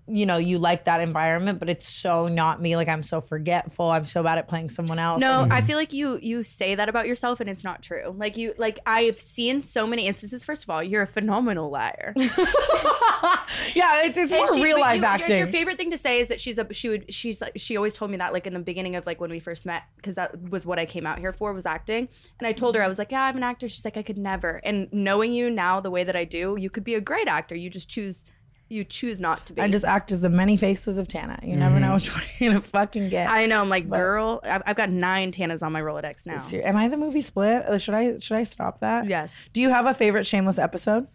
you know, you like that environment, but it's so not me. Like I'm so forgetful. I'm so bad at playing someone else. No, And- I mm-hmm. feel like you you say that about yourself and it's not true. Like you like I've seen so many instances. First of all, you're a phenomenal liar. yeah, it's, it's And more she- real life you- acting. Your favorite thing to say is that she's a she would she's like she always told me that like in the beginning of like when we first met because that was what I came out here for was acting. And I told her I mm-hmm. was like, yeah, I'm an actor. She's like, I could never. And knowing you now the way that I do, you could be a great actor. You just choose you choose not to be. I just act as the many faces of Tana. You never Mm-hmm. know which one you're gonna fucking get. I know. I'm like, girl, I've, I've got nine Tanas on my Rolodex now. Ser- Am I the movie split? Uh, Should I should I stop that? Yes. Do you have a favorite shameless episode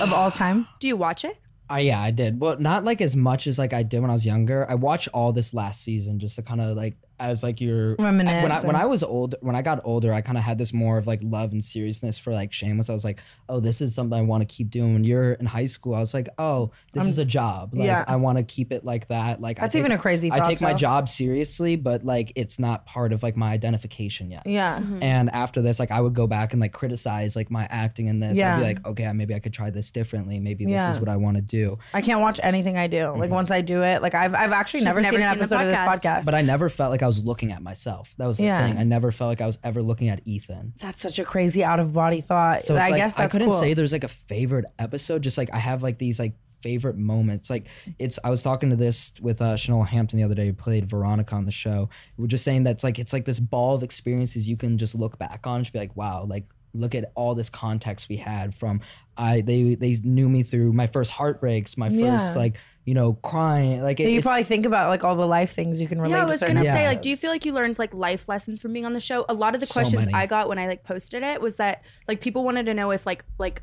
of all time? Do you watch it? I yeah, I did. Well, not like as much as like I did when I was younger. I watched all this last season just to kind of like as like your Reminisce when I when I was old when I got older, I kind of had this more of like love and seriousness for like Shameless. I was like, oh, this is something I want to keep doing. When you're in high school, I was like, oh, this I'm- is a job. Like yeah. I want to keep it like that. Like I That's take- even a crazy I thought, take my job seriously, but like it's not part of like my identification yet. Yeah. And after this, like I would go back and like criticize like my acting in this. I'd Yeah. be like, okay, maybe I could try this differently. Maybe this Yeah. is what I want to do. I can't watch anything I do. Mm-hmm. Like once I do it, like I've I've actually never, never seen an seen the episode of this podcast. podcast. But I never felt like I was looking at myself. That was the Yeah. thing. I never felt like I was ever looking at Ethan. that's such a crazy out of body thought. So I like guess I couldn't cool. say there's like a favorite episode. Just like I have like these like favorite moments. Like it's I was talking to this with uh Shanola Hampton the other day who played Veronica on the show. We're just saying that's like it's like this ball of experiences you can just look back on and just be like, wow, like look at all this context we had from I they they knew me through my first heartbreaks, my first Yeah. like, you know, crying. Like it, you probably think about like all the life things you can relate to. Yeah, I was certain gonna say, like, do you feel like you learned like life lessons from being on the show? A lot of the So questions many. I got when I like posted it was that like people wanted to know if like like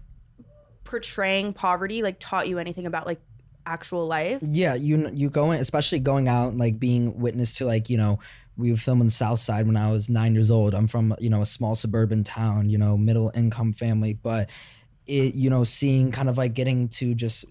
portraying poverty like taught you anything about like actual life. Yeah, you you going especially going out and like being witness to like you know we would film on the south side when I was nine years old. I'm from you know a small suburban town, you know middle income family, but it you know seeing kind of like getting to just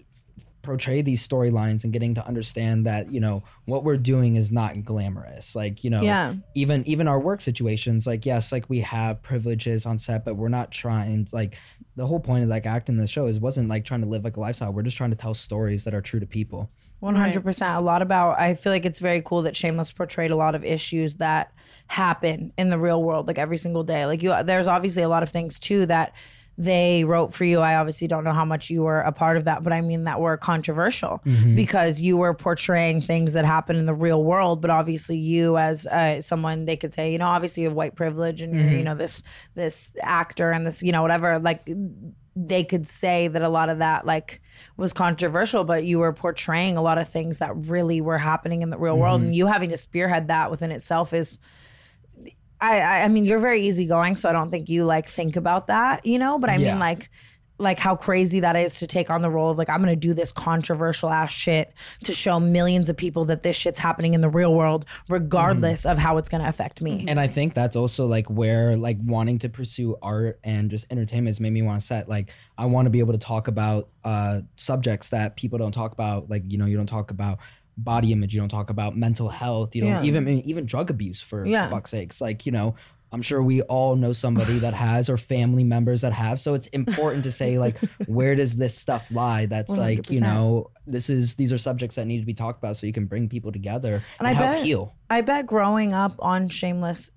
portray these storylines and getting to understand that you know what we're doing is not glamorous like you know Yeah. even even our work situations like yes like we have privileges on set but we're not trying like the whole point of like acting the show is wasn't like trying to live like a lifestyle we're just trying to tell stories that are true to people One hundred percent. A lot about. I feel like it's very cool that Shameless portrayed a lot of issues that happen in the real world, like every single day. Like you, there's obviously a lot of things too that they wrote for you. I obviously don't know how much you were a part of that, but I mean that were controversial Mm-hmm. because you were portraying things that happen in the real world. But obviously, you as uh, someone, they could say, you know, obviously you have white privilege and you're, Mm-hmm. you know, this this actor and this, you know, whatever. Like they could say that a lot of that like was controversial, but you were portraying a lot of things that really were happening in the real world, Mm-hmm. and you having to spearhead that within itself is. I, I I mean you're very easygoing, so I don't think you like think about that, you know. But I Yeah. mean like like how crazy that is to take on the role of like I'm gonna do this controversial ass shit to show millions of people that this shit's happening in the real world, regardless of how it's gonna affect me. and i think that's also like where like wanting to pursue art and just entertainment has made me want to set like i want to be able to talk about uh subjects that people don't talk about like you know you don't talk about body image you don't talk about mental health you don't Yeah. even even drug abuse for Yeah. fuck's sakes like you know I'm sure we all know somebody that has or family members that have. So it's important to say like where does this stuff lie? That's like, you know, this is these are subjects that need to be talked about so you can bring people together and, And I help bet- heal. I bet growing up on Shameless,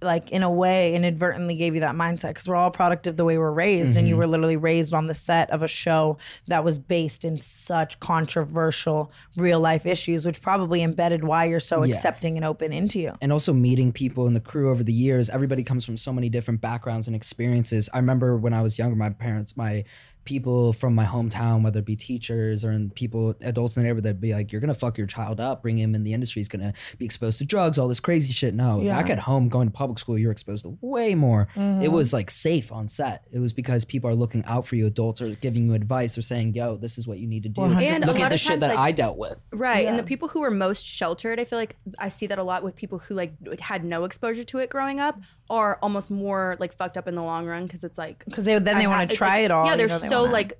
like in a way, inadvertently gave you that mindset because we're all product of the way we're raised, and you Mm-hmm. were literally raised on the set of a show that was based in such controversial real life issues, which probably embedded why you're so Yeah. accepting and open into you. and also meeting people in the crew over the years everybody comes from so many different backgrounds and experiences i remember when i was younger my parents my people from my hometown, whether it be teachers or in people, adults in the neighborhood, that'd be like, "You're gonna fuck your child up, bring him in the industry. He's gonna be exposed to drugs, all this crazy shit." No, Yeah. back at home, going to public school, you're exposed to way more. Mhm. It was like safe on set. It was because people are looking out for you. Adults are giving you advice. Or saying, "Yo, this is what you need to do." 100%. And Look at the of shit that like- I dealt with. Right. And the people who were most sheltered, I feel like I see that a lot with people who like had no exposure to it growing up are almost more like fucked up in the long run because it's like because they then I they want to try like- it all. Yeah, they're know, they so like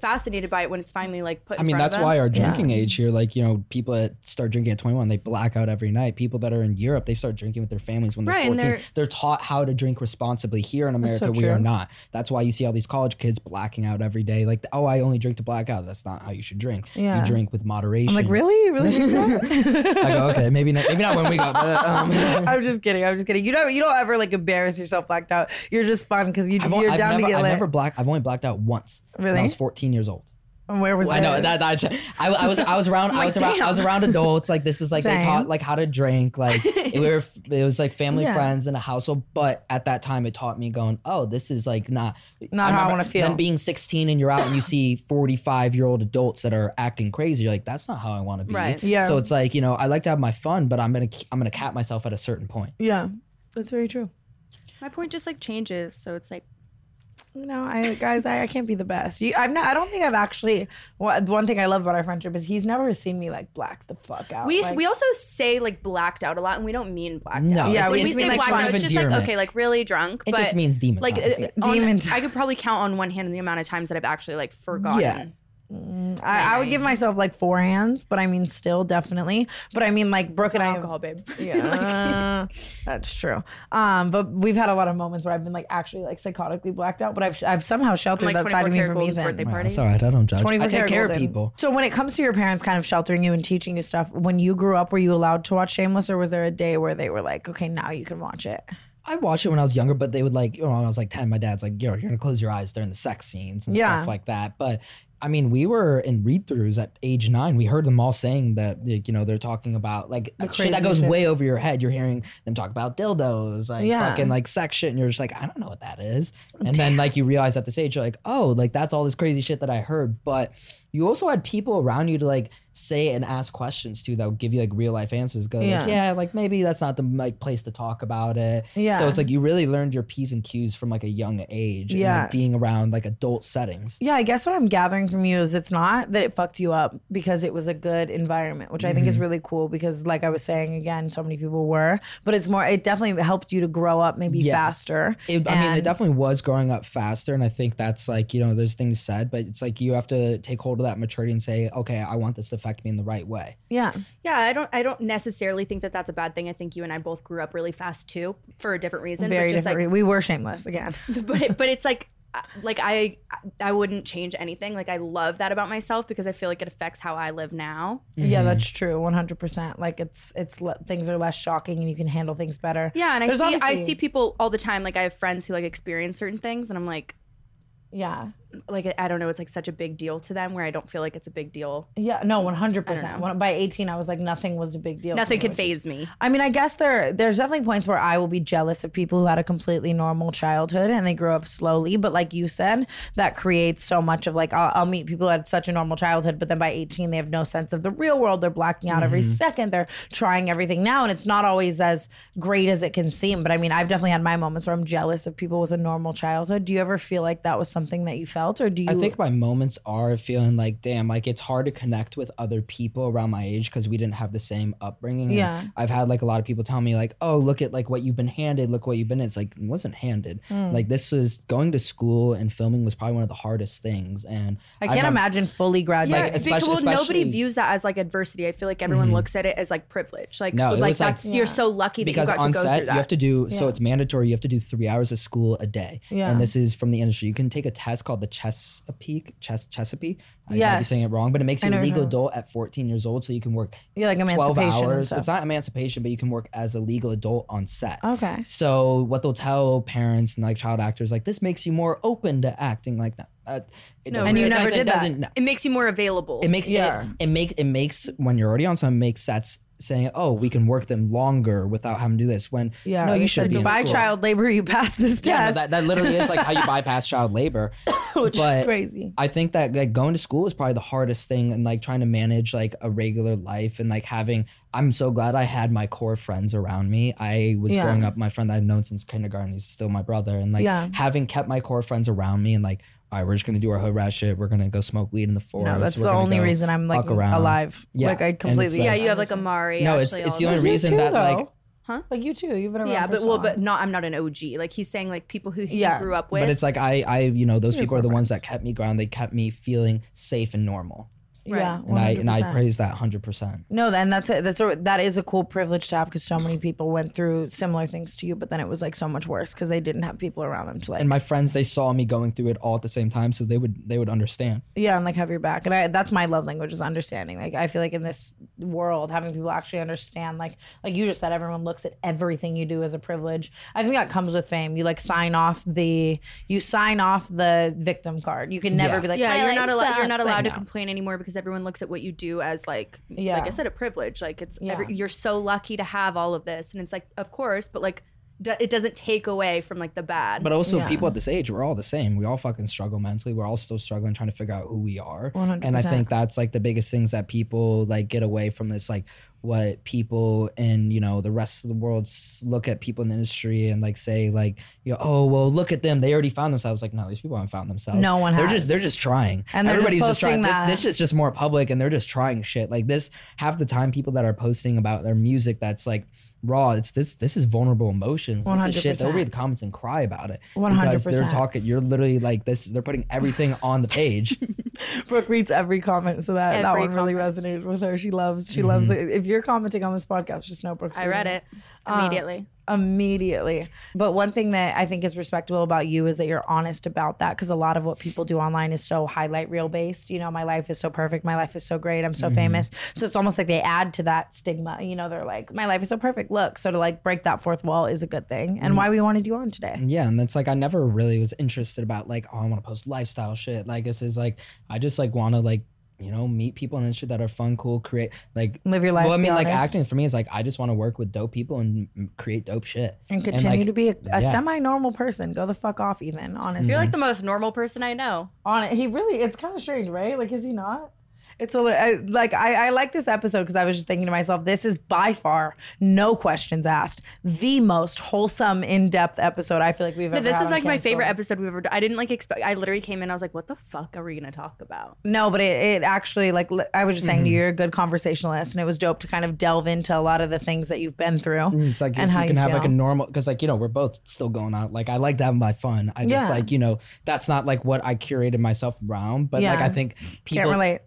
fascinated by it when it's finally like put. I in mean, front of that's them. why our drinking age here, like, you know, people that start drinking at 21, they black out every night. People that are in Europe, they start drinking with their families when they're Right, 14. they're- They're, taught how to drink responsibly. Here in America, so we are not. That's why you see all these college kids blacking out every day. Like, oh, I only drink to black out. That's not how you should drink. Yeah. You drink with moderation. I'm like, really, You really. I go, okay, maybe not, maybe not when we go. But, um, I'm just kidding. I'm just kidding. You don't. You don't ever like embarrass yourself blacked out. You're just fun because you you're I've down never, to get I've lit. never black. I've only blacked out once. When Really? I was 14 years old. Where was I know this? that, that I, I was I was around I Like, was around I was around adults like this is like Same. they taught like how to drink like it, we were it was like family Yeah. friends in a household but at that time it taught me going oh this is like not Not how I wanna feel. then being 16 and you're out and you see 45 year old adults that are acting crazy you're like that's not how I want to be Right. Yeah. so it's like you know I like to have my fun but I'm gonna I'm gonna cap myself at a certain point Yeah, that's very true. my point just like changes. So it's like You know, I guys, I, I can't be the best. You, I've not. I don't think I've actually. One one thing I love about our friendship is he's never seen me like black the fuck out. we like, we also say like blacked out a lot, and we don't mean blacked No, out. Yeah, It's we we just mean, say like, blacked out. It's just like okay, like really drunk. it but, just means demon like time. uh, on- Demon I could probably count on one hand the amount of times that I've actually like forgotten. Yeah. I, I would give myself like four hands, but I mean, still definitely. But I mean, like Brooke and I. have- alcohol, babe. Yeah, that's true. Um, but we've had a lot of moments where I've been like actually like psychotically blacked out, but I've I've somehow sheltered like that side of me 24 from Karat Ethan. Gold's birthday Wow, party. that's all right I don't judge I take karat care of people So when it comes to your parents kind of sheltering you and teaching you stuff, when you grew up, were you allowed to watch Shameless, or was there a day where they were like, okay, now you can watch it? I watched it when I was younger, but they would like, you know, when I was like 10, my dad's like, yo, you're gonna close your eyes during the sex scenes and Yeah. stuff like that. But I mean, we were in read throughs at age nine. We heard them all saying that, like, you know, they're talking about like shit that goes shit. way over your head. You're hearing them talk about dildos, like Yeah. fucking like sex shit, and you're just like, I don't know what that is. And then like you realize at this age, you're like, oh, like that's all this crazy shit that I heard. But you also had people around you to like say and ask questions to that would give you like real life answers. Go Yeah. like, yeah, like maybe that's not the like place to talk about it. Yeah. So it's like you really learned your P's and Q's from like a young age. and, Yeah. like, being around like adult settings. Yeah, I guess what I'm gathering from you is it's not that it fucked you up because it was a good environment, which I think Mm-hmm. is really cool because, like I was saying again, so many people were, but it's more, it definitely helped you to grow up maybe Yeah. faster. It, I mean, it definitely was growing up faster. And I think that's like, you know, there's things said, but it's like you have to take hold of that maturity and say, okay, I want this to affect me in the right way. Yeah. Yeah, I don't. I don't necessarily think that that's a bad thing. I think you and I both grew up really fast too, for a different reason. Very just different. like, we were shameless again. but it, but it's like like I I wouldn't change anything. Like I love that about myself because I feel like it affects how I live now. Yeah, Mm-hmm. that's true. 100%. Like it's, it's, le- things are less shocking and you can handle things better. Yeah, and I There's see I see people all the time. Like I have friends who like experience certain things, and I'm like, Yeah. Like I don't know, it's like such a big deal to them where I don't feel like it's a big deal. Yeah, no, one hundred percent. By eighteen, I was like, nothing was a big deal. Nothing could which phase is- me. I mean, I guess there there's definitely points where I will be jealous of people who had a completely normal childhood and they grew up slowly. But like you said, that creates so much of like I'll, I'll meet people who had such a normal childhood, but then by 18 they have no sense of the real world. They're blacking out every Mm-hmm. second. They're trying everything now, and it's not always as great as it can seem. But I mean, I've definitely had my moments where I'm jealous of people with a normal childhood. Do you ever feel like that was something that you felt, or do you? I think my moments are feeling like, damn, like it's hard to connect with other people around my age because we didn't have the same upbringing. And Yeah. I've had like a lot of people tell me like, oh, look at like what you've been handed, look what you've been. It's like it wasn't handed. Mm. Like this was going to school and filming was probably one of the hardest things. And I can't remem- imagine fully graduating. Yeah, Like, especially- because well, nobody views that as like adversity. I feel like everyone Mhm. looks at it as like privilege. Like, No, like was, like- that's you're so lucky that because you got on to go set through that. you have to do so it's mandatory you have to do three hours of school a day Yeah. and this is from the industry you can take a test called the chesapeake Ches- chesapeake i might be saying it wrong but it makes you know a legal you're adult at 14 years old so you can work Yeah, like 12 emancipation and hours stuff. it's not emancipation but you can work as a legal adult on set Okay. so what they'll tell parents and like child actors like this makes you more open to acting like that uh, it No, doesn't- And you it never doesn't- did it that. doesn't no. it makes you more available. It makes Yeah. it, it makes it makes when you're already on some makes sets saying, "Oh, we can work them longer without having to do this." When Yeah, no, you should be by child labor, you pass this test. Yeah, no, that, that literally is like how you bypass child labor. which but is crazy. I think that like going to school is probably the hardest thing and like trying to manage like a regular life and like having I'm so glad I had my core friends around me. I was Yeah. growing up, my friend that I've known since kindergarten, he's still my brother. And like Yeah. having kept my core friends around me and like, all right, we're just gonna do our hood rat shit. We're gonna go smoke weed in the forest. No, that's We're the only reason I'm like alive. Yeah, Like I completely. like- yeah, you have like Amari. No, it's Ashley, it's all the only them. reason too, that like Huh? Like you too. You've been around. Yeah, for but so well, long. but not. I'm not an OG. Like he's saying, like people who he Yeah. grew up with. but it's like I I you know, those You're people are the core ones that kept me grounded. They kept me feeling safe and normal. Yeah, And I and I praise that hundred percent. No, then that's it. That's a, that is a cool privilege to have because so many people went through similar things to you, but then it was like so much worse because they didn't have people around them to like And my friends, they saw me going through it all at the same time, so they would they would understand. yeah and like have your back. And I that's my love language is understanding. Like I feel like in this world, having people actually understand, like like you just said, everyone looks at everything you do as a privilege. I think that comes with fame. You like sign off the you sign off the victim card. You can never Yeah. be like yeah, "My you're life not allowed. You're not sucks." Like, allowed to no. complain anymore because everyone looks at what you do as like, Yeah. like I said, a privilege. Like it's Yeah. every, you're so lucky to have all of this, and it's like, of course, but like, d- it doesn't take away from like the bad. But also, Yeah. people at this age, we're all the same. We all fucking struggle mentally. We're all still struggling trying to figure out who we are. 100%. And I think that's like the biggest things that people like get away from this, like what people in you know the rest of the world look at people in the industry and like say like you know oh well look at them they already found themselves like no these people haven't found themselves No one they're has. just they're just trying And they're just everybody's just, trying posting that. this this is just more public and they're just trying shit like this half the time people that are posting about their music that's like raw it's this this is vulnerable emotions this is shit they'll read the comments and cry about it because they're talking you're literally like this they're putting everything on the page Brooke reads every comment, so that, that Every one really comment. resonated with her. She loves she loves Mm-hmm. it. If you're commenting on this podcast, just know Brooke's. I read reading it Um, immediately. immediately. But one thing that I think is respectable about you is that you're honest about that because a lot of what people do online is so highlight reel based. You know, my life is so perfect, my life is so great, I'm Mm-hmm. so famous. So it's almost like they add to that stigma. You know, they're like, my life is so perfect. Look, so to like break that fourth wall is a good thing, Mm-hmm. and why we wanted you on today. Yeah, and that's like I never really was interested about like oh I want to post lifestyle shit. Like this is like I just like want to like you know meet people in the industry that are fun, cool, create like Live your life. Well, I mean, like honest, acting for me is like I just want to work with dope people and create dope shit and continue like, to be a, a yeah. semi normal person. Go the fuck off, Ethan. Honestly, You're like the most normal person I know. on it. He really, it's kind of strange, right? Like, is he not? It's a li- like I, I like this episode because I was just thinking to myself, this is by far, no questions asked, the most wholesome, in depth episode I feel like we've No, ever. this had is on like my favorite episode we've ever done. I didn't like expect. I literally came in. I was like, "What the fuck are we gonna talk about?" No, but it, it actually like li- I was just saying, Mm-hmm. you're a good conversationalist, and it was dope to kind of delve into a lot of the things that you've been through. it's like and you how can you have like a normal because like you know we're both still going out like I like to have my fun I just Yeah. like you know that's not like what I curated myself around but like I think people can relate.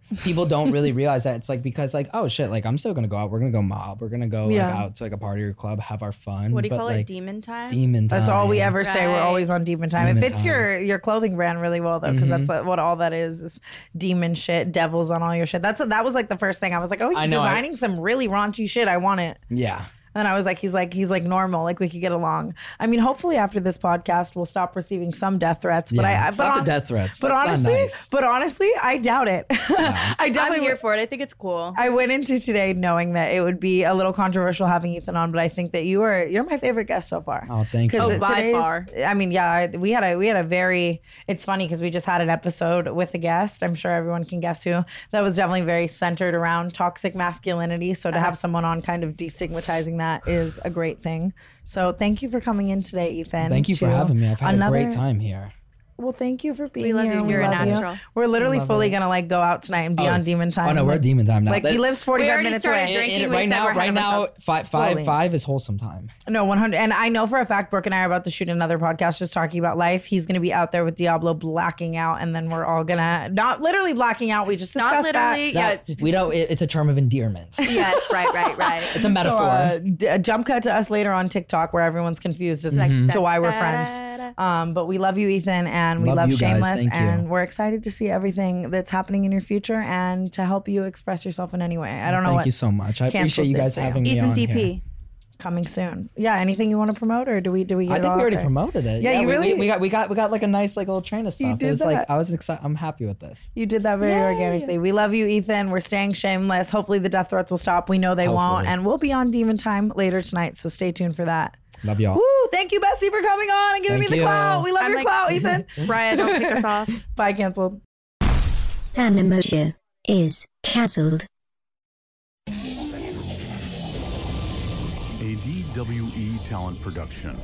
People don't really realize that it's like because like oh shit like I'm still gonna go out we're gonna go mob we're gonna go like out to like a party or club have our fun What do you but, call like, it? Demon time. demon time That's all we ever say. We're Right. always on demon time. it Demon fits time. your your clothing brand really well though, because mm-hmm. that's like, what all that is is demon shit, devils on all your shit. That's that was like the first thing I was like, oh, he's I know, I- designing some really raunchy shit. I want it. yeah And I was like, he's like, he's like normal, like we could get along. I mean, hopefully after this podcast, we'll stop receiving some death threats. But Yeah, I, I stop but the death threats. But That's not honestly, nice. but honestly, I doubt it. I I'm here for it. I think it's cool. I went into today knowing that it would be a little controversial having Ethan on, but I think that you are you're my favorite guest so far. oh thank you Oh, by far. I mean, yeah, we had a we had a very. It's funny because we just had an episode with a guest. I'm sure everyone can guess who. That was definitely very centered around toxic masculinity. So to Uh-huh. have someone on, kind of destigmatizing that, is a great thing. So thank you for coming in today, Ethan. thank you for having me I've had a great time here Well, thank you for being love here. you. and You're a love you. We're literally fully it. gonna like go out tonight and be Oh. on Demon Time. oh no we're Like- demon time now Like That- he lives 45 minutes started away. drinking. And- and we right said now we're ahead right of now ourselves. five five Fully. five is wholesome time No, 100. And I know for a fact Brooke and I are about to shoot another podcast just talking about life. He's going to be out there with Diablo blacking out, and then we're all going to, not literally blacking out. We just Not literally. that. Yeah. That- we don't it- it's a term of endearment yes. Right. Right. Right. it's a metaphor So, uh, d- a jump cut to us later on TikTok where everyone's confused as Mm-hmm. to why we're friends. Um, but we love you, Ethan, and we Love love. Shameless, Thank you. and we're excited to see everything that's happening in your future and to help you express yourself in any way. I don't know thank what you so much I Cancel appreciate you guys having me Ethan's on EP. here. coming soon. Yeah. Anything you want to promote, or do we do we? I think we already out there? promoted it. Yeah, you we, really- we, we got we got we got like a nice like little train of stuff. You did it was that. like I was excited. I'm happy with this. You did that very organically. We love you, Ethan. We're staying shameless. Hopefully, the death threats will stop. We know they won't, and we'll be on Demon Time later tonight. So stay tuned for that. Love y'all. Woo! Thank you, Bessie, for coming on and giving Thank me the you. clout. We love I'm your like- clout, Ethan. Raya, don't kick us off. Bye, canceled. Tandem Motion is cancelled. A DWE talent production.